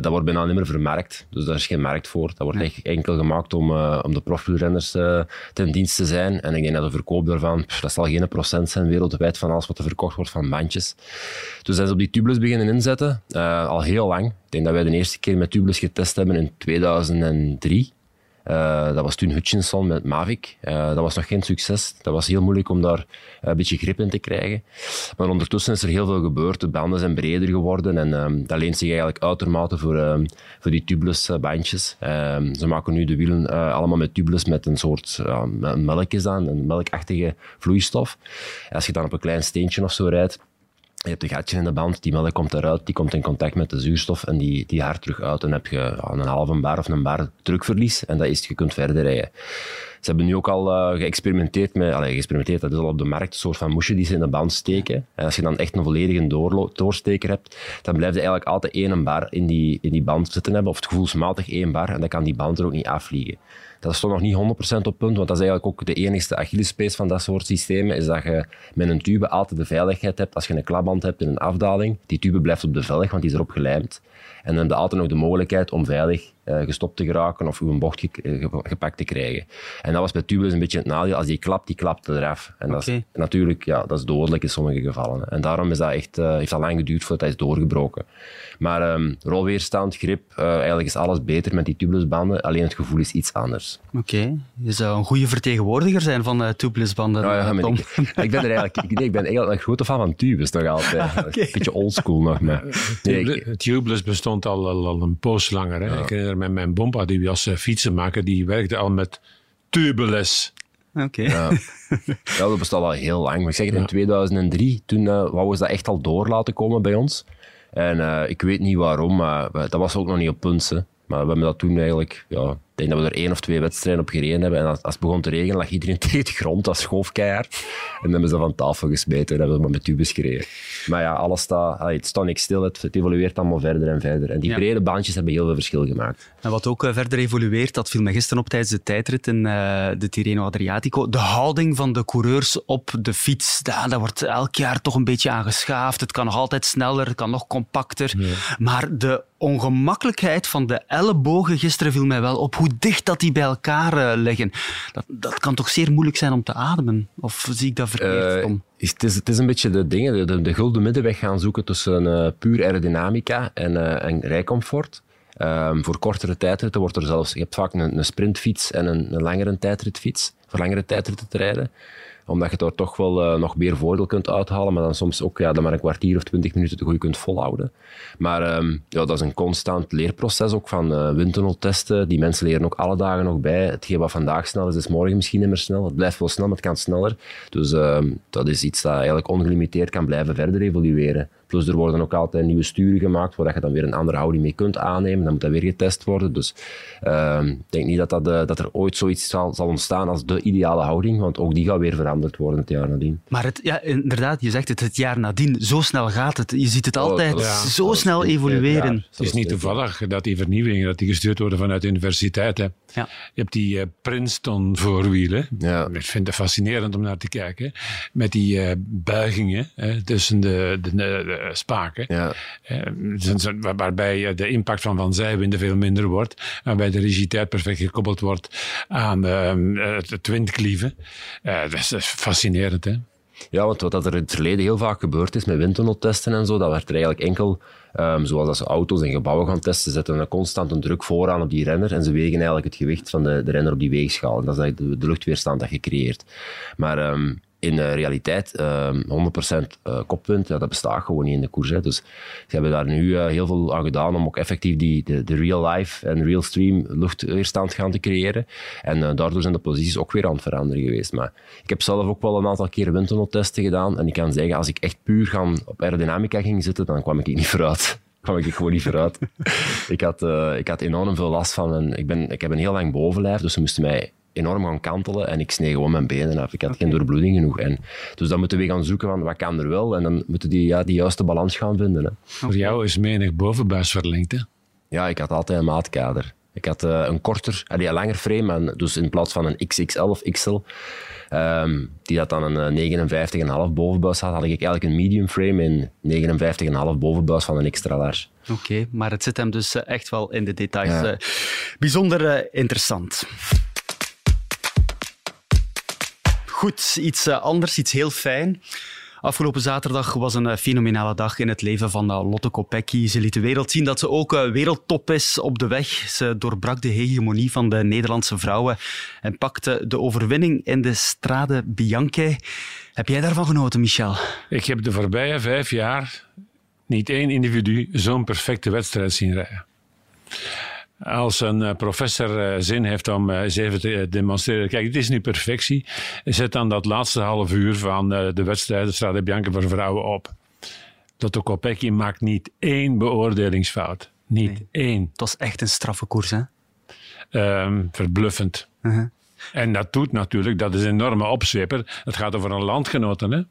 dat wordt bijna niet meer vermerkt. Dus daar is geen markt voor. Dat wordt echt enkel gemaakt om, om de profielrenners ten dienst te zijn. En ik denk dat de verkoop daarvan, pff, dat zal geen procent zijn wereldwijd van alles wat er verkocht wordt van bandjes. Dus zijn ze op die tubeless beginnen inzetten, al heel lang. Ik denk dat wij de eerste keer met tubeless getest hebben in 2003. Uh, dat was toen Hutchinson met Mavic. Uh, dat was nog geen succes. Dat was heel moeilijk om daar een beetje grip in te krijgen. Maar ondertussen is er heel veel gebeurd. De banden zijn breder geworden en um, dat leent zich eigenlijk uitermate voor, um, voor die tubeless bandjes. Um, ze maken nu de wielen allemaal met tubeless met een soort melk is dat, een melkachtige vloeistof. Als je dan op een klein steentje of zo rijdt, je hebt een gatje in de band, die melk komt eruit, die komt in contact met de zuurstof en die, die haart terug uit. Dan heb je een halve bar of een bar drukverlies en dat is, je kunt verder rijden. Ze hebben nu ook al uh, geëxperimenteerd met, allez, geëxperimenteerd, dat is al op de markt, een soort van moesje die ze in de band steken. En als je dan echt een volledige doorsteker hebt, dan blijft er eigenlijk altijd één bar in die, in die band zitten hebben, of het gevoelsmatig één bar, en dan kan die band er ook niet afvliegen. Dat is toch nog niet 100% op punt, want dat is eigenlijk ook de enigste Achillespees van dat soort systemen, is dat je met een tube altijd de veiligheid hebt, als je een klapband hebt in een afdaling, die tube blijft op de velg, want die is erop gelijmd. En dan heb je altijd nog de mogelijkheid om veilig gestopt te geraken of een bocht ge gepakt te krijgen. En dat was bij tubeless een beetje het nadeel. Als die klapt, die klapt eraf. En dat okay. is natuurlijk ja, dat is dodelijk in sommige gevallen. En daarom is dat echt, uh, heeft dat lang geduurd voordat hij is doorgebroken. Maar um, rolweerstand, grip, uh, eigenlijk is alles beter met die tubelessbanden. Alleen het gevoel is iets anders. Oké. Okay. Je zou een goede vertegenwoordiger zijn van uh, tubelessbanden, ja, ja, Tom. Ik, ik, ben er eigenlijk, ik, nee, ik ben eigenlijk een grote fan van tubes nog altijd. Ah, okay. Een beetje oldschool nog. Maar. Nee, ik, tubeless bestond al, al, al een poos langer. Hè? Ja. Ik herinner me mijn bompa, die was uh, fietsenmaker, die werkte al met tubeless. Oké. Okay. Ja. [LAUGHS] ja, dat bestaat al heel lang. Maar ik zeg het, in 2003, toen uh, wouden we dat echt al door laten komen bij ons. En uh, ik weet niet waarom, maar dat was ook nog niet op punt. Hè. Maar we hebben dat toen eigenlijk, ja, denk dat we er één of twee wedstrijden op gereden hebben. En als, als het begon te regenen, lag iedereen [LAUGHS] tegen de grond, dat schoof keihard. En dan hebben ze van tafel gesmeten en hebben we maar met tubes gereden. Maar ja, alles staat, het staat niks stil, het, het, evolueert allemaal verder en verder. En die ja. brede baantjes hebben heel veel verschil gemaakt. En wat ook uh, verder evolueert, dat viel me gisteren op tijdens de tijdrit in uh, de Tirreno Adriatico. De houding van de coureurs op de fiets, dat wordt elk jaar toch een beetje aangeschaafd. Het kan nog altijd sneller, het kan nog compacter. Maar de ongemakkelijkheid van de ellebogen gisteren viel mij wel op hoe dicht dat die bij elkaar uh, liggen. Dat, dat kan toch zeer moeilijk zijn om te ademen? Of zie ik dat verkeerd, Tom? Is, het, is, het is een beetje de dingen, de, de, de gulden middenweg gaan zoeken tussen uh, puur aerodynamica en, uh, en rijcomfort. Um, voor kortere tijdritten wordt er zelfs, je hebt vaak een, een sprintfiets en een, een langere tijdritfiets, voor langere tijdritten te rijden omdat je daar toch wel uh, nog meer voordeel kunt uithalen, maar dan soms ook ja, dan maar een kwartier of twintig minuten te goed kunt volhouden. Maar um, ja, dat is een constant leerproces ook van uh, windtunneltesten. Die mensen leren ook alle dagen nog bij. Hetgeen wat vandaag snel is, is morgen misschien niet meer snel. Het blijft wel snel, maar het kan sneller. Dus um, dat is iets dat eigenlijk ongelimiteerd kan blijven verder evolueren. Plus er worden ook altijd nieuwe sturen gemaakt, waar je dan weer een andere houding mee kunt aannemen. Dan moet dat weer getest worden. Dus uh, ik denk niet dat, dat, uh, dat er ooit zoiets zal, zal, ontstaan als de ideale houding, want ook die gaat weer veranderd worden het jaar nadien. Maar het, ja, inderdaad, je zegt het, het jaar nadien, zo snel gaat het. Je ziet het altijd ja, zo snel evolueren. Het is niet toevallig dat die vernieuwingen dat die gestuurd worden vanuit de universiteit. Hè. Ja. Je hebt die uh, Princeton voorwielen. Ja. Ik vind het fascinerend om naar te kijken. Met die uh, buigingen hè, tussen de, de, de spaken. Ja. Uh, waarbij de impact van van zijwinden veel minder wordt. Waarbij de rigiditeit perfect gekoppeld wordt aan het windklieven. dat is fascinerend, hè? Ja, want wat er in het verleden heel vaak gebeurd is met windtunneltesten en zo, dat werd er eigenlijk enkel, um, zoals als ze auto's en gebouwen gaan testen, zetten een constant een druk vooraan op die renner en ze wegen eigenlijk het gewicht van de, de renner op die weegschaal. En dat is eigenlijk de, de luchtweerstand dat je creëert. Maar um, in de realiteit um, 100% uh, koppunt, ja, dat bestaat gewoon niet in de koers. Hè. Dus ze hebben daar nu uh, heel veel aan gedaan om ook effectief die, de, de real-life en real-stream luchtweerstand gaan te creëren. En uh, daardoor zijn de posities ook weer aan het veranderen geweest. Maar ik heb zelf ook wel een aantal keer windtunneltesten gedaan en ik kan zeggen, als ik echt puur gaan op aerodynamica ging zitten, dan kwam ik niet vooruit. [LAUGHS] kwam ik gewoon niet vooruit. [LAUGHS] ik, had, uh, ik had enorm veel last van. En ik, ben, ik heb een heel lang bovenlijf, dus ze moesten mij enorm gaan kantelen en ik snee gewoon mijn benen af. Ik had geen doorbloeding genoeg. En, dus dan moeten we gaan zoeken van wat kan er wel en dan moeten die ja, die juiste balans gaan vinden. Hè. Voor jou is menig bovenbuis verlengd, hè? Ja, ik had altijd een maatkader. Ik had uh, een korter, een langer frame, dus in plaats van een XXL of XL, um, die dat dan een 59,5 eh, bovenbuis had, had ik eigenlijk een medium frame in 59,5 bovenbuis van een extra large. Oké, okay, maar het zit hem dus eh, echt wel in de details. Ja. Bijzonder interessant. Goed, iets anders, iets heel fijn. Afgelopen zaterdag was een eh, fenomenale dag in het leven van eh, Lotte Kopecky. Ze liet de wereld zien dat ze ook eh, wereldtop is op de weg. Ze doorbrak de hegemonie van de Nederlandse vrouwen en pakte de overwinning in de Strade Bianche. Heb jij daarvan genoten, Michel? Ik heb de voorbije vijf jaar niet één individu zo'n perfecte wedstrijd zien rijden. Als een eh, professor eh, zin heeft om eh, eens even te demonstreren. Kijk, het is nu perfectie. Zet dan dat laatste half uur van de wedstrijd, de Strade Bianca voor vrouwen op. Lotto Kopecky maakt niet één beoordelingsfout. Niet één. Het was echt een straffe koers, hè? Um, verbluffend. Uh-huh. En dat doet natuurlijk, dat is een enorme opzweper. Het gaat over een landgenoten, hè?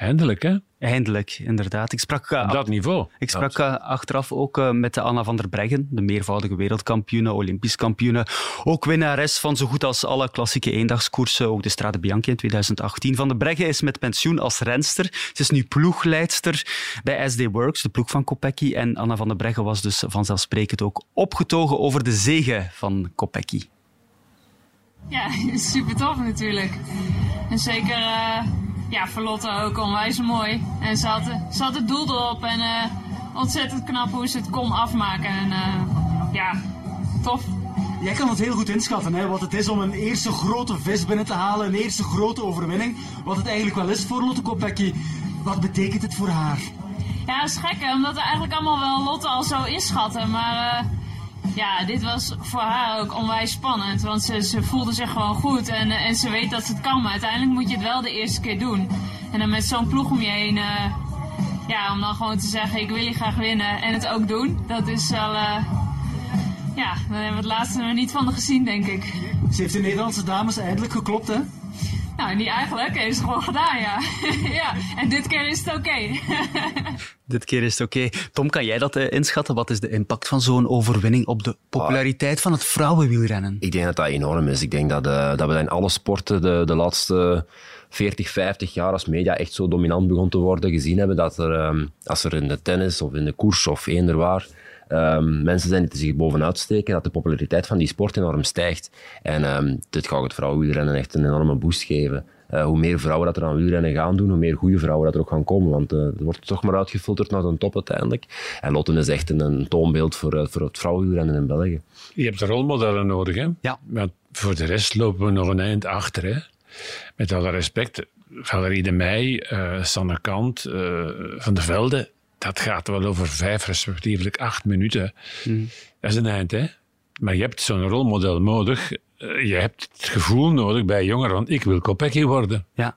Eindelijk, hè? Eindelijk, inderdaad. Ik sprak, uh, Op dat niveau. Ik sprak uh, achteraf ook uh, met Anna van der Breggen, de meervoudige wereldkampioene, Olympisch kampioene. Ook winnares van zo goed als alle klassieke eendagskoersen, ook de Strade Bianchi in 2018. Van der Breggen is met pensioen als renster. Ze is nu ploegleidster bij SD Works, de ploeg van Kopecky. En Anna van der Breggen was dus vanzelfsprekend ook opgetogen over de zegen van Kopecky. Ja, [LAUGHS] super tof natuurlijk. En zeker ja, voor Lotte ook onwijs mooi. En ze had, ze had het doel erop en uh, ontzettend knap hoe ze het kon afmaken. En uh, ja, tof. Jij kan het heel goed inschatten, hè, wat het is om een eerste grote vis binnen te halen, een eerste grote overwinning. Wat het eigenlijk wel is voor Lotte Kopecky. Wat betekent het voor haar? Ja, dat is gek, omdat we eigenlijk allemaal wel Lotte al zo inschatten. Maar uh, ja, dit was voor haar ook onwijs spannend. Want ze, ze voelde zich gewoon goed en, en ze weet dat ze het kan. Maar uiteindelijk moet je het wel de eerste keer doen. En dan met zo'n ploeg om je heen. Uh, ja, om dan gewoon te zeggen: ik wil je graag winnen en het ook doen. Dat is wel. Uh, ja, dan hebben we het laatste nog niet van de gezien, denk ik. Ze heeft de Nederlandse dames eindelijk geklopt, hè? Nou, niet eigenlijk. Heeft ze gewoon gedaan, ja. [LAUGHS] ja, en dit keer is het oké. [LAUGHS] dit keer is het oké. Tom, kan jij dat uh, inschatten? Wat is de impact van zo'n overwinning op de populariteit van het vrouwenwielrennen? Ik denk dat dat enorm is. Ik denk dat, uh, dat we in alle sporten de, de laatste 40, 50 jaar als media echt zo dominant begon te worden, gezien hebben dat er, um, als er in de tennis of in de koers of eender waar Um, mensen zijn die zich bovenuit steken, dat de populariteit van die sport enorm stijgt. En um, dit gaat het vrouwenwielrennen echt een enorme boost geven. Uh, hoe meer vrouwen dat er aan wielrennen gaan doen, hoe meer goede vrouwen dat er ook gaan komen. Want uh, er wordt toch maar uitgefilterd naar een top uiteindelijk. En Lotten is echt een, een toonbeeld voor, uh, voor het vrouwenwielrennen in België. Je hebt rolmodellen nodig, hè? Ja. Want voor de rest lopen we nog een eind achter, hè? Met alle respect, Valerie de Meij, Sanne Kant, Van de Velde, dat gaat wel over vijf, respectievelijk acht minuten. Mm. Dat is een eind, hè? Maar je hebt zo'n rolmodel nodig. Eh, je hebt het gevoel nodig bij jongeren, want ik wil Kopecky worden. Ja.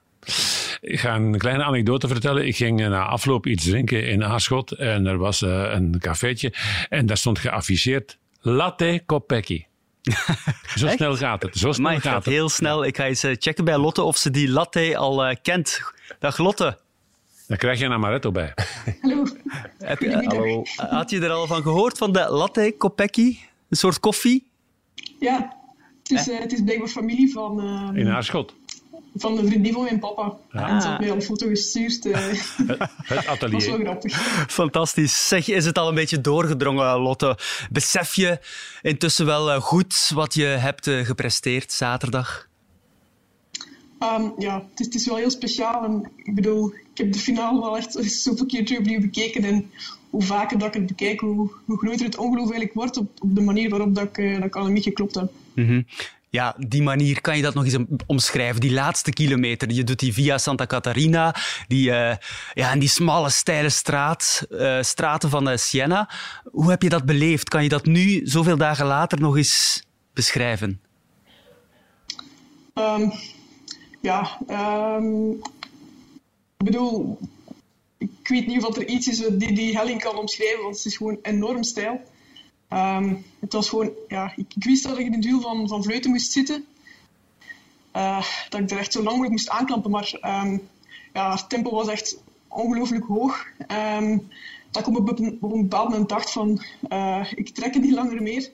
Ik ga een kleine anekdote vertellen. Ik ging na afloop iets drinken in Aarschot en er was uh, een cafeetje en daar stond geafficheerd Latte Kopecky. [LAUGHS] Zo snel gaat het. Zo snel gaat, het. Heel snel. Ik ga eens eh, checken bij Lotte of ze die latte al kent. Dag Lotte. Dan krijg je een amaretto bij. Hallo. [LAUGHS] Heb hallo. Had je er al van gehoord, van de latte Kopecky? Een soort koffie? Ja, het is, uh, het is blijkbaar familie van... Uh, In Aarschot? Van de vriendin van mijn papa. Ah. En ze had mij al een foto gestuurd. Uh, [LAUGHS] het, atelier. Dat was wel grappig. Fantastisch. Zeg, is het al een beetje doorgedrongen, Lotte? Besef je intussen wel goed wat je hebt gepresteerd zaterdag? Um, ja, het is, het is, wel heel speciaal. En, ik bedoel, ik heb de finale wel echt zoveel keer opnieuw bekeken. En hoe vaker dat ik het bekijk, hoe, hoe groter het ongeloof eigenlijk wordt op, op de manier waarop dat ik, uh, dat ik een geklopt heb. Mm -hmm. Ja, die manier, kan je dat nog eens omschrijven? Die laatste kilometer, je doet die via Santa Catarina, die, uh, ja, en die smalle, steile straat, uh, straten van Siena. Hoe heb je dat beleefd? Kan je dat nu, zoveel dagen later, nog eens beschrijven? Um, ja, um, ik bedoel, ik weet niet of er iets is die die helling kan omschrijven, want het is gewoon enorm stijl. Ehm, het was gewoon, ja, ik, ik, wist dat ik in het wiel van, van Vleuten moest zitten. Uh, dat ik er echt zo lang mogelijk moest aanklampen, maar um, ja, het tempo was echt ongelooflijk hoog. Um, dat ik op een, bepaald moment dacht van, uh, ik trek het niet langer meer.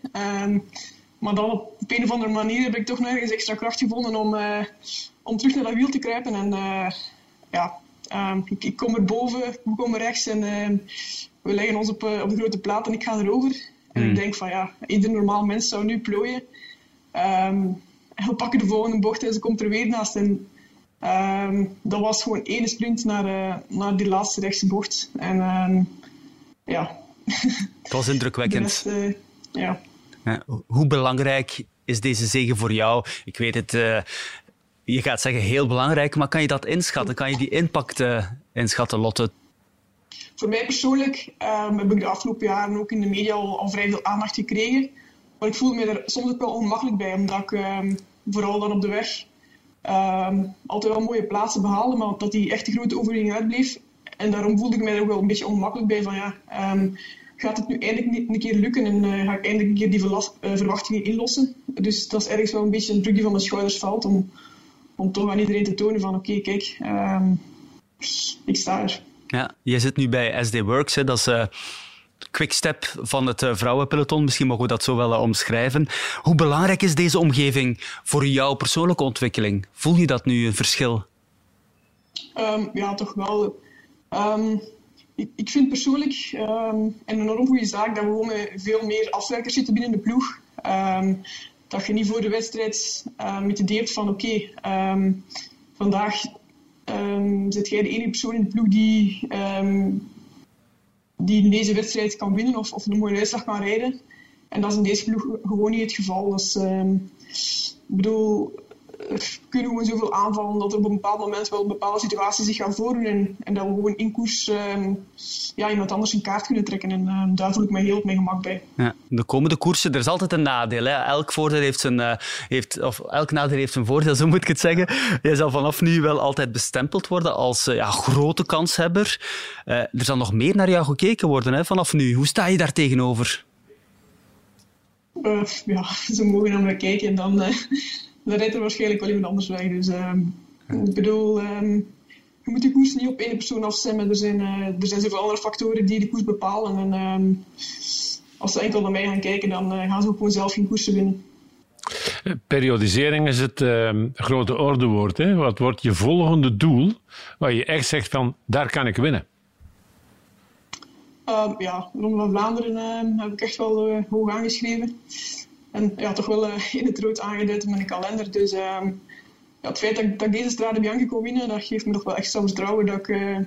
maar dan op, een of andere manier heb ik toch nog ergens extra kracht gevonden om, uh, om terug naar dat wiel te kruipen. En ja, ik, ik, kom er boven, we komen rechts en we leggen ons op, op de grote plaat en ik ga erover. En ik hmm. denk van ja, ieder normaal mens zou nu plooien. Um, en we pakken de volgende bocht en ze komt er weer naast. En um, dat was gewoon één sprint naar, uh, naar die laatste rechtse bocht. En um, ja. [LAUGHS] Het was indrukwekkend. Rest, uh, ja. ja. Hoe belangrijk is deze zegen voor jou? Ik weet het, uh, je gaat zeggen heel belangrijk, maar kan je dat inschatten? Kan je die impact inschatten, Lotte? Voor mij persoonlijk um, heb ik de afgelopen jaren ook in de media al, vrij veel aandacht gekregen. Maar ik voel me er soms ook wel ongemakkelijk bij, omdat ik um, vooral dan op de weg um, altijd wel mooie plaatsen behaalde, maar dat die echt de grote overwinning uitbleef. En daarom voelde ik mij er ook wel een beetje ongemakkelijk bij van ja, gaat het nu eindelijk een keer lukken en uh, ga ik eindelijk een keer die uh, verwachtingen inlossen. Dus dat is ergens wel een beetje een druk die van mijn schouders valt om, om toch aan iedereen te tonen van oké, okay, kijk, ik sta er. Ja, je zit nu bij SD Works, hè. dat is uh, quickstep van het uh, vrouwenpeloton. Misschien mogen we dat zo wel uh, omschrijven. Hoe belangrijk is deze omgeving voor jouw persoonlijke ontwikkeling? Voel je dat nu een verschil? Um, ja, toch wel. Um, ik, ik, vind persoonlijk um, een enorm goede zaak dat we gewoon met veel meer afwerkers zitten binnen de ploeg. Dat je niet voor de wedstrijd met idee hebt van oké, okay, vandaag um, zit jij de enige persoon in de ploeg die, die deze wedstrijd kan winnen of, of een mooie uitslag kan rijden. En dat is in deze ploeg gewoon niet het geval. Dus, ik bedoel, kunnen gewoon zoveel aanvallen dat er op een bepaald moment wel bepaalde situaties zich gaan voordoen. En, en dat we gewoon in koers um, ja, iemand anders een kaart kunnen trekken. En um, daar voel ik me heel op mijn gemak bij. Ja, de komende koersen, er is altijd een nadeel. Hè. Elk voordeel heeft zijn, uh, heeft, of elk nadeel heeft zijn voordeel, [LAUGHS] zo moet ik het zeggen. Jij zal vanaf nu wel altijd bestempeld worden als uh, ja, grote kanshebber. Uh, er zal nog meer naar jou gekeken worden hè, vanaf nu. Hoe sta je daar tegenover? ja, [LAUGHS] ze mogen naar me kijken en dan dan rijdt er waarschijnlijk wel iemand anders weg. Dus ehm, ik bedoel, ehm, je moet de koers niet op één persoon afstemmen. Er zijn, uh, er zijn zoveel andere factoren die de koers bepalen. En ehm, als ze enkel naar mij gaan kijken, dan uh, gaan ze ook gewoon zelf geen koersen winnen. Eh, periodisering is het grote ordewoord. Hè? Wat wordt je volgende doel waar je echt zegt van, daar kan ik winnen? ja, Ronde van Vlaanderen heb ik echt wel hoog aangeschreven. En ja, toch wel uh, in het rood aangeduid in mijn kalender. Dus uh, ja, het feit dat, dat ik deze Strade Bianchi kon winnen, dat geeft me nog wel extra vertrouwen dat ik, uh,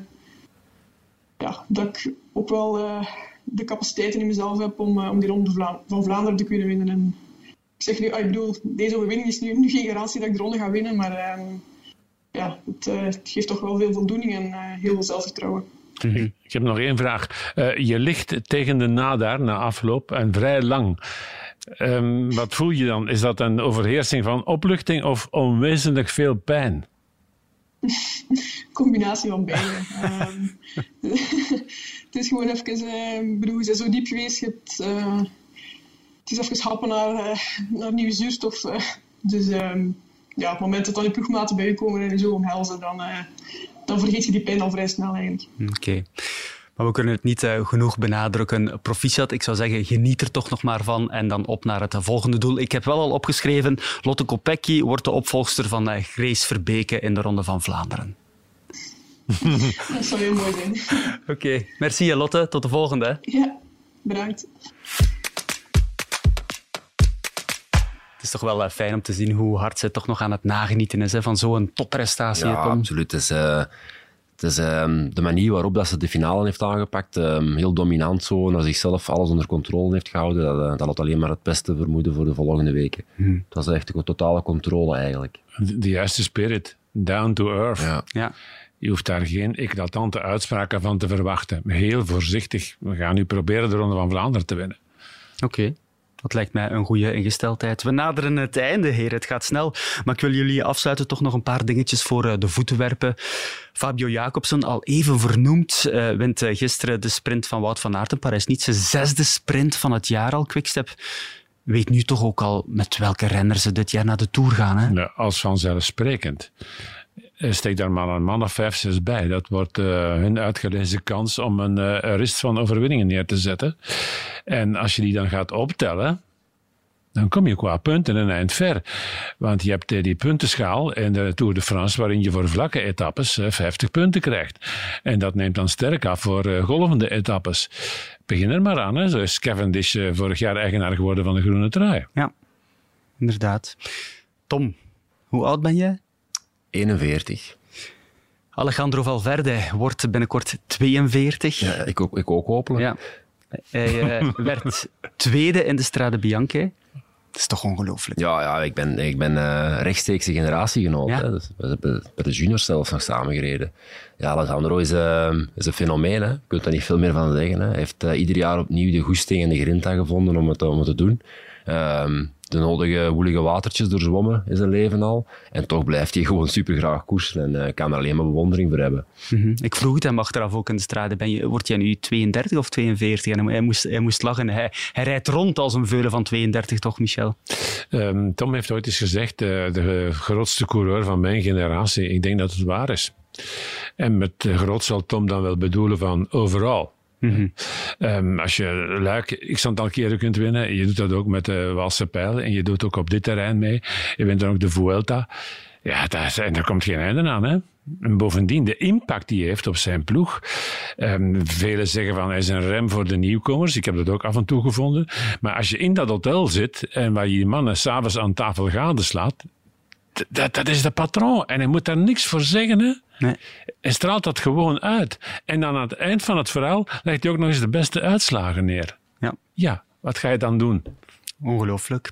ja, dat ik ook wel eh, de capaciteiten in mezelf heb om, om die Ronde van Vlaanderen te kunnen winnen. En ik zeg nu, ah, ik bedoel, deze overwinning is nu, nu geen garantie dat ik de ronde ga winnen, maar ehm, ja, het, geeft toch wel veel voldoening en heel veel zelfvertrouwen. Mhm. Ik heb nog één vraag. je ligt tegen de nadaar na afloop en vrij lang. Um, wat voel je dan? Is dat een overheersing van opluchting of onwezenlijk veel pijn? [LAUGHS] Combinatie van beide. um, [LAUGHS] het is gewoon even, uh, bedoel, je bent zo diep geweest. Je hebt, uh, het is even happen naar, uh, naar nieuwe zuurstof. dus um, ja, op het moment dat dan die ploegmaten bij je komen en je zo omhelzen, dan, dan vergeet je die pijn al vrij snel eigenlijk. Oké. Okay. Maar we kunnen het niet uh, genoeg benadrukken. Proficiat, ik zou zeggen, geniet er toch nog maar van. En dan op naar het volgende doel. Ik heb wel al opgeschreven, Lotte Kopecky wordt de opvolgster van uh, Grace Verbeke in de Ronde van Vlaanderen. [LAUGHS] Dat zou heel mooi zijn. [LAUGHS] Oké, okay. merci Lotte. Tot de volgende. Ja, bedankt. Het is toch wel fijn om te zien hoe hard ze toch nog aan het nagenieten is hè, van zo'n topprestatie. Ja, absoluut. Het is, uh, het is um, de manier waarop dat ze de finale heeft aangepakt, um, heel dominant zo, naar zichzelf alles onder controle heeft gehouden, dat, uh, dat had alleen maar het beste vermoeden voor de volgende weken. Hmm. Het was echt een totale controle eigenlijk. De, de juiste spirit, down to earth. Ja. ja. Je hoeft daar geen eclatante uitspraken van te verwachten. Heel voorzichtig. We gaan nu proberen de Ronde van Vlaanderen te winnen. Oké. Okay. Dat lijkt mij een goede ingesteldheid. We naderen het einde, heren. Het gaat snel. Maar ik wil jullie afsluiten toch nog een paar dingetjes voor eh, de voeten werpen. Fabio Jacobsen, al even vernoemd, uh, wint gisteren de sprint van Wout van Aert in Parijs-Niet. Zijn zesde sprint van het jaar al. Quickstep weet nu toch ook al met welke renner ze dit jaar naar de Tour gaan. Hè? Ja, als vanzelfsprekend. Steek daar maar een man of vijf, zes bij. Dat wordt uh, hun uitgelezen kans om een, uh, rist van overwinningen neer te zetten. En als je die dan gaat optellen, dan kom je qua punten een eind ver. Want je hebt die puntenschaal in de Tour de France, waarin je voor vlakke etappes 50 punten krijgt. En dat neemt dan sterk af voor golvende etappes. Begin er maar aan. Hè. Zo is Cavendish vorig jaar eigenaar geworden van de groene trui. Ja, inderdaad. Tom, hoe oud ben jij? 41. Alejandro Valverde wordt binnenkort 42. Ja, ik ook, ik ook hopelijk. Ja. Hij uh, werd tweede in de Strade Bianche. Dat is toch ongelooflijk? Ja, ja ik ben, ik ben uh, rechtstreekse generatiegenoot. Ja. Hè. Dus we hebben bij de juniors zelfs nog samengereden. Ja, Alejandro is, uh, is een fenomeen. Hè. Je kunt daar niet veel meer van zeggen. Hè. Hij heeft uh, ieder jaar opnieuw de goesting en de grinta gevonden om het, om het te doen. Um, de nodige woelige watertjes doorzwommen in zijn leven al. En toch blijft hij gewoon super graag koersen en uh, kan er alleen maar bewondering voor hebben. Mm -hmm. Ik vroeg het hem achteraf ook in de straat. Ben je, word jij nu 32 of 42? En hij moest, hij moest lachen. Hij, hij rijdt rond als een veulen van 32, toch, Michel? Um, Tom heeft ooit eens gezegd: uh, de grootste coureur van mijn generatie. Ik denk dat het waar is. En met groot zal Tom dan wel bedoelen van overal. -hmm. um, als je Luik x aantal keren kunt winnen, je doet dat ook met de Walse Pijl en je doet ook op dit terrein mee. Je bent dan ook de Vuelta. Ja, en daar komt geen einde aan. Hè? En bovendien, de impact die hij heeft op zijn ploeg. Um, velen zeggen van hij is een rem voor de nieuwkomers. Ik heb dat ook af en toe gevonden. Maar als je in dat hotel zit en waar je die mannen s'avonds aan tafel gadeslaat, dat, dat is de patroon. En hij moet daar niks voor zeggen. Hè? Nee. Hij straalt dat gewoon uit. En dan aan het eind van het verhaal legt hij ook nog eens de beste uitslagen neer. Ja. Ja, wat ga je dan doen? Ongelooflijk.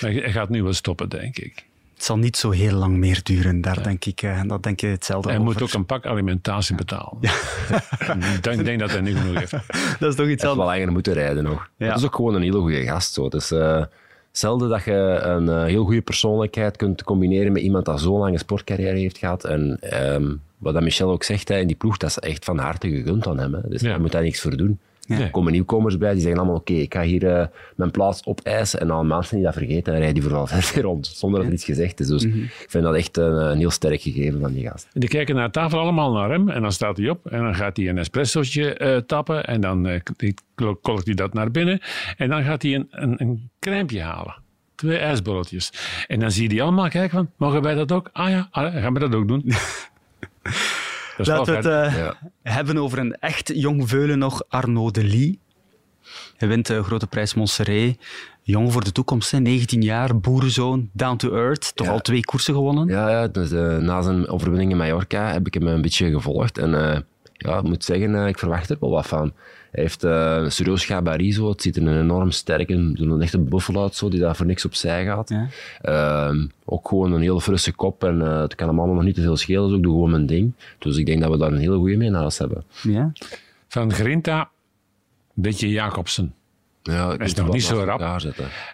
Maar hij gaat nu wel stoppen, denk ik. Het zal niet zo heel lang meer duren, daar ja. denk ik. Uh, dat denk je hetzelfde Hij over. moet ook een pak alimentatie betalen. Ja. [LAUGHS] ik denk, denk dat hij niet genoeg heeft. [LAUGHS] dat is toch iets hij anders. wel langer moeten rijden nog. Ja. Dat is ook gewoon een hele goede gast. Zo. Dus, uh, Zelden dat je een uh, heel goede persoonlijkheid kunt combineren met iemand dat zo'n lange sportcarrière heeft gehad. En um, wat dat Michel ook zegt, hè, in die ploeg, dat is echt van harte gegund aan hem. Hè. Dus ja. hij moet daar niks voor doen. Er komen nieuwkomers bij, die zeggen allemaal, oké, okay, ik ga hier uh, mijn plaats opeisen. En maand zijn die dat vergeten en rijdt die vooral [LAUGHS] verder rond, zonder dat er iets gezegd is. Dus mm -hmm. ik vind dat echt een, een, heel sterk gegeven van die gast. Die kijken naar tafel allemaal naar hem en dan staat hij op en dan gaat hij een espressootje uh, tappen en dan uh, kolkt hij dat naar binnen en dan gaat hij een, een, een halen twee ijsbolletjes. En dan zie je die allemaal kijken van, mogen wij dat ook? Ah ja, ah, gaan we dat ook doen. [LAUGHS] dat Laten we het uh, ja. hebben over een echt jong veulen nog, Arnaud Delis. Hij wint de grote prijs Montserrat. Jong voor de toekomst, hè? 19 jaar, boerenzoon, down to earth. Toch Ja. al twee koersen gewonnen. Ja, ja dus, eh, na zijn overwinning in Mallorca heb ik hem een beetje gevolgd. En eh, ja, ik moet zeggen, eh, ik verwacht er wel wat van. Hij heeft een serieus gabarit zo. Het ziet er een enorm sterke, een echte buffel uit zo, die daar voor niks opzij gaat. Ja. Ehm, ook gewoon een heel frisse kop en eh, het kan hem allemaal nog niet te veel schelen, dus ik doe gewoon mijn ding. Dus ik denk dat we daar een hele goede mee hebben. Ja. Van Grinta, een beetje Jacobsen. Ja, ik is nog niet zo rap.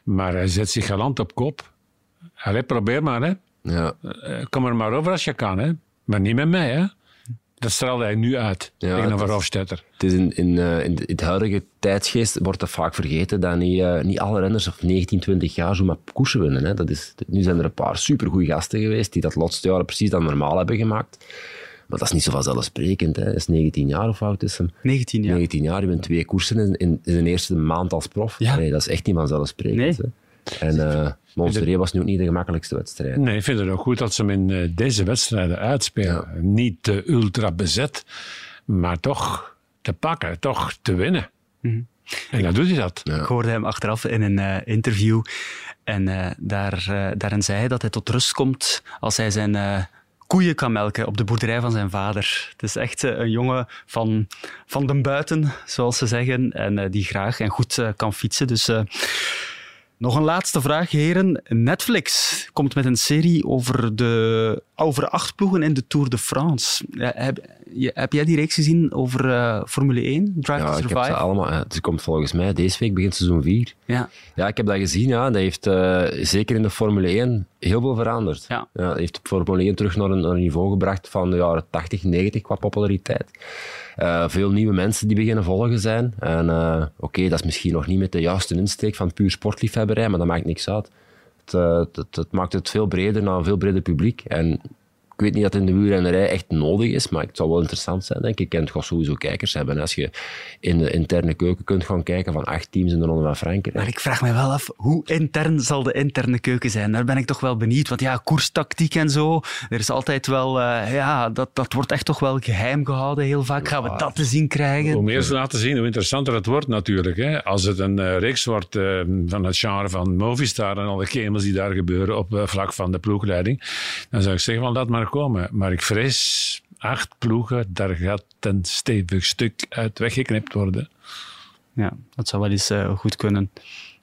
Maar hij zet zich galant op kop. Allee, probeer maar, hè. Ja, Eh, Kom er maar over als je kan, hè. Maar niet met mij, hè. Dat straalde hij nu uit, Ja, tegenover Hofstetter. het is in, in, eh, in, het huidige tijdsgeest wordt dat vaak vergeten dat niet, eh, niet alle renners of 19, 20 jaar zo maar koersen winnen. Hè. Dat is, nu zijn er een paar supergoeie gasten geweest die dat laatste jaren precies dat normaal hebben gemaakt. Maar dat is niet zo vanzelfsprekend. Hè. Hij is 19 jaar of oud is hem? 19 jaar. 19 jaar, je bent twee koersen in, in, in zijn eerste maand als prof. Ja. Nee, dat is echt niet vanzelfsprekend. Nee. Hè. En uh, was nu ook niet de gemakkelijkste wedstrijd. Nee, ik vind het ook goed dat ze hem in eh, deze wedstrijden uitspelen. Niet te ultra bezet, maar toch te pakken, toch te winnen. Mhm. En dan doet hij dat. Ik hoorde hem achteraf in een eh, interview. En eh, daar, eh, daarin zei hij dat hij tot rust komt als hij zijn eh, koeien kan melken op de boerderij van zijn vader. Het is echt eh, een jongen van, van de buiten, zoals ze zeggen. En eh, die graag en goed eh, kan fietsen. Dus eh, Nog een laatste vraag, heren. Netflix komt met een serie over de over acht ploegen in de Tour de France. heb, heb, jij die reeks gezien over uh, Formule 1, Drive ja, to Survive? ik heb ze allemaal. Het komt volgens mij deze week begint seizoen 4. Ja. ja, ik heb dat gezien. Ja. Dat heeft uh, zeker in de Formule 1 heel veel veranderd. Ja. Ja, dat heeft de Formule 1 terug naar een, naar een niveau gebracht van de jaren 80, 90 qua populariteit. Uh, veel nieuwe mensen die beginnen volgen zijn. En uh, oké, dat is misschien nog niet met de juiste insteek van puur sportliefhebberij, maar dat maakt niks uit. Het, het, maakt het veel breder naar een veel breder publiek. En ik weet niet dat in de wielrennerij echt nodig is, maar het zou wel interessant zijn, denk ik. En het gaat sowieso kijkers hebben. Als je in de interne keuken kunt gaan kijken van acht teams in de Ronde van Frankrijk. Maar ik vraag me wel af, hoe intern zal de interne keuken zijn? Daar ben ik toch wel benieuwd. Want ja, koerstactiek en zo, er is altijd wel... Uh, ja, dat, dat wordt echt toch wel geheim gehouden heel vaak. Gaan we dat te zien krijgen? Hoe meer ze laten zien, hoe interessanter het wordt natuurlijk. Hè? Als het een uh, reeks wordt uh, van het genre van Movistar en alle kemels die daar gebeuren op vlak van de ploegleiding, dan zou ik zeggen van dat maar komen. Maar ik vrees acht ploegen, daar gaat een stevig stuk uit weggeknipt worden. Ja, dat zou wel eens uh, goed kunnen.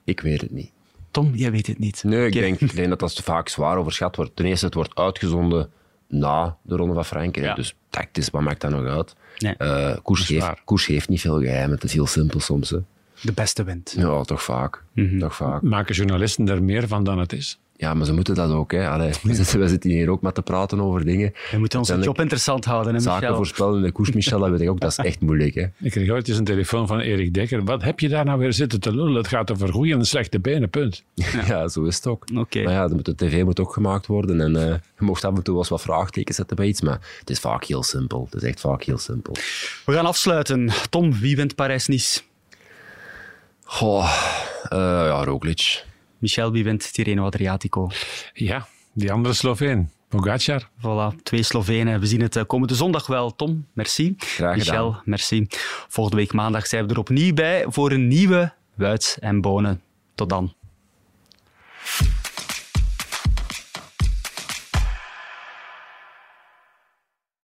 Ik weet het niet. Tom, jij weet het niet. Nee, ik denk, ik denk dat dat vaak zwaar overschat wordt. Ten eerste, het wordt uitgezonden na de Ronde van Frankrijk. Ja. Dus tactisch, wat maakt dat nog uit? Nee. Uh, koers, geeft, koers geeft niet veel geheim. Het is heel simpel soms. Hè. De beste wint. Ja, toch vaak. Mhm. Mm -hmm. toch vaak. Maken journalisten er meer van dan het is? Ja, maar ze moeten dat ook. Hè. Allee, [LAUGHS] we, zitten, hier ook met te praten over dingen. We moeten onze job interessant houden. Hè, zaken Michel? voorspellen in de koers, Michel, dat weet ik ook. Dat is echt moeilijk. Hè. Ik kreeg ooit eens een telefoon van Erik Dekker. Wat heb je daar nou weer zitten te lullen? Het gaat over goede en slechte benen, punt. Ja, [LAUGHS] ja zo is het ook. Okay. Maar ja, de tv moet ook gemaakt worden. En uh, je mocht af en toe wel eens wat vraagtekens zetten bij iets. Maar het is vaak heel simpel. Het is echt vaak heel simpel. We gaan afsluiten. Tom, wie wint Parijs-Nice? Goh, uh, ja, Roglic. Michel, wie wint Tirreno Adriatico? Ja, die andere Sloveen. Pogacar. Voilà, twee Slovenen. We zien het komende zondag wel. Tom, merci. Graag Michel, merci. Volgende week maandag zijn we er opnieuw bij voor een nieuwe Wuits en Bonen. Tot dan.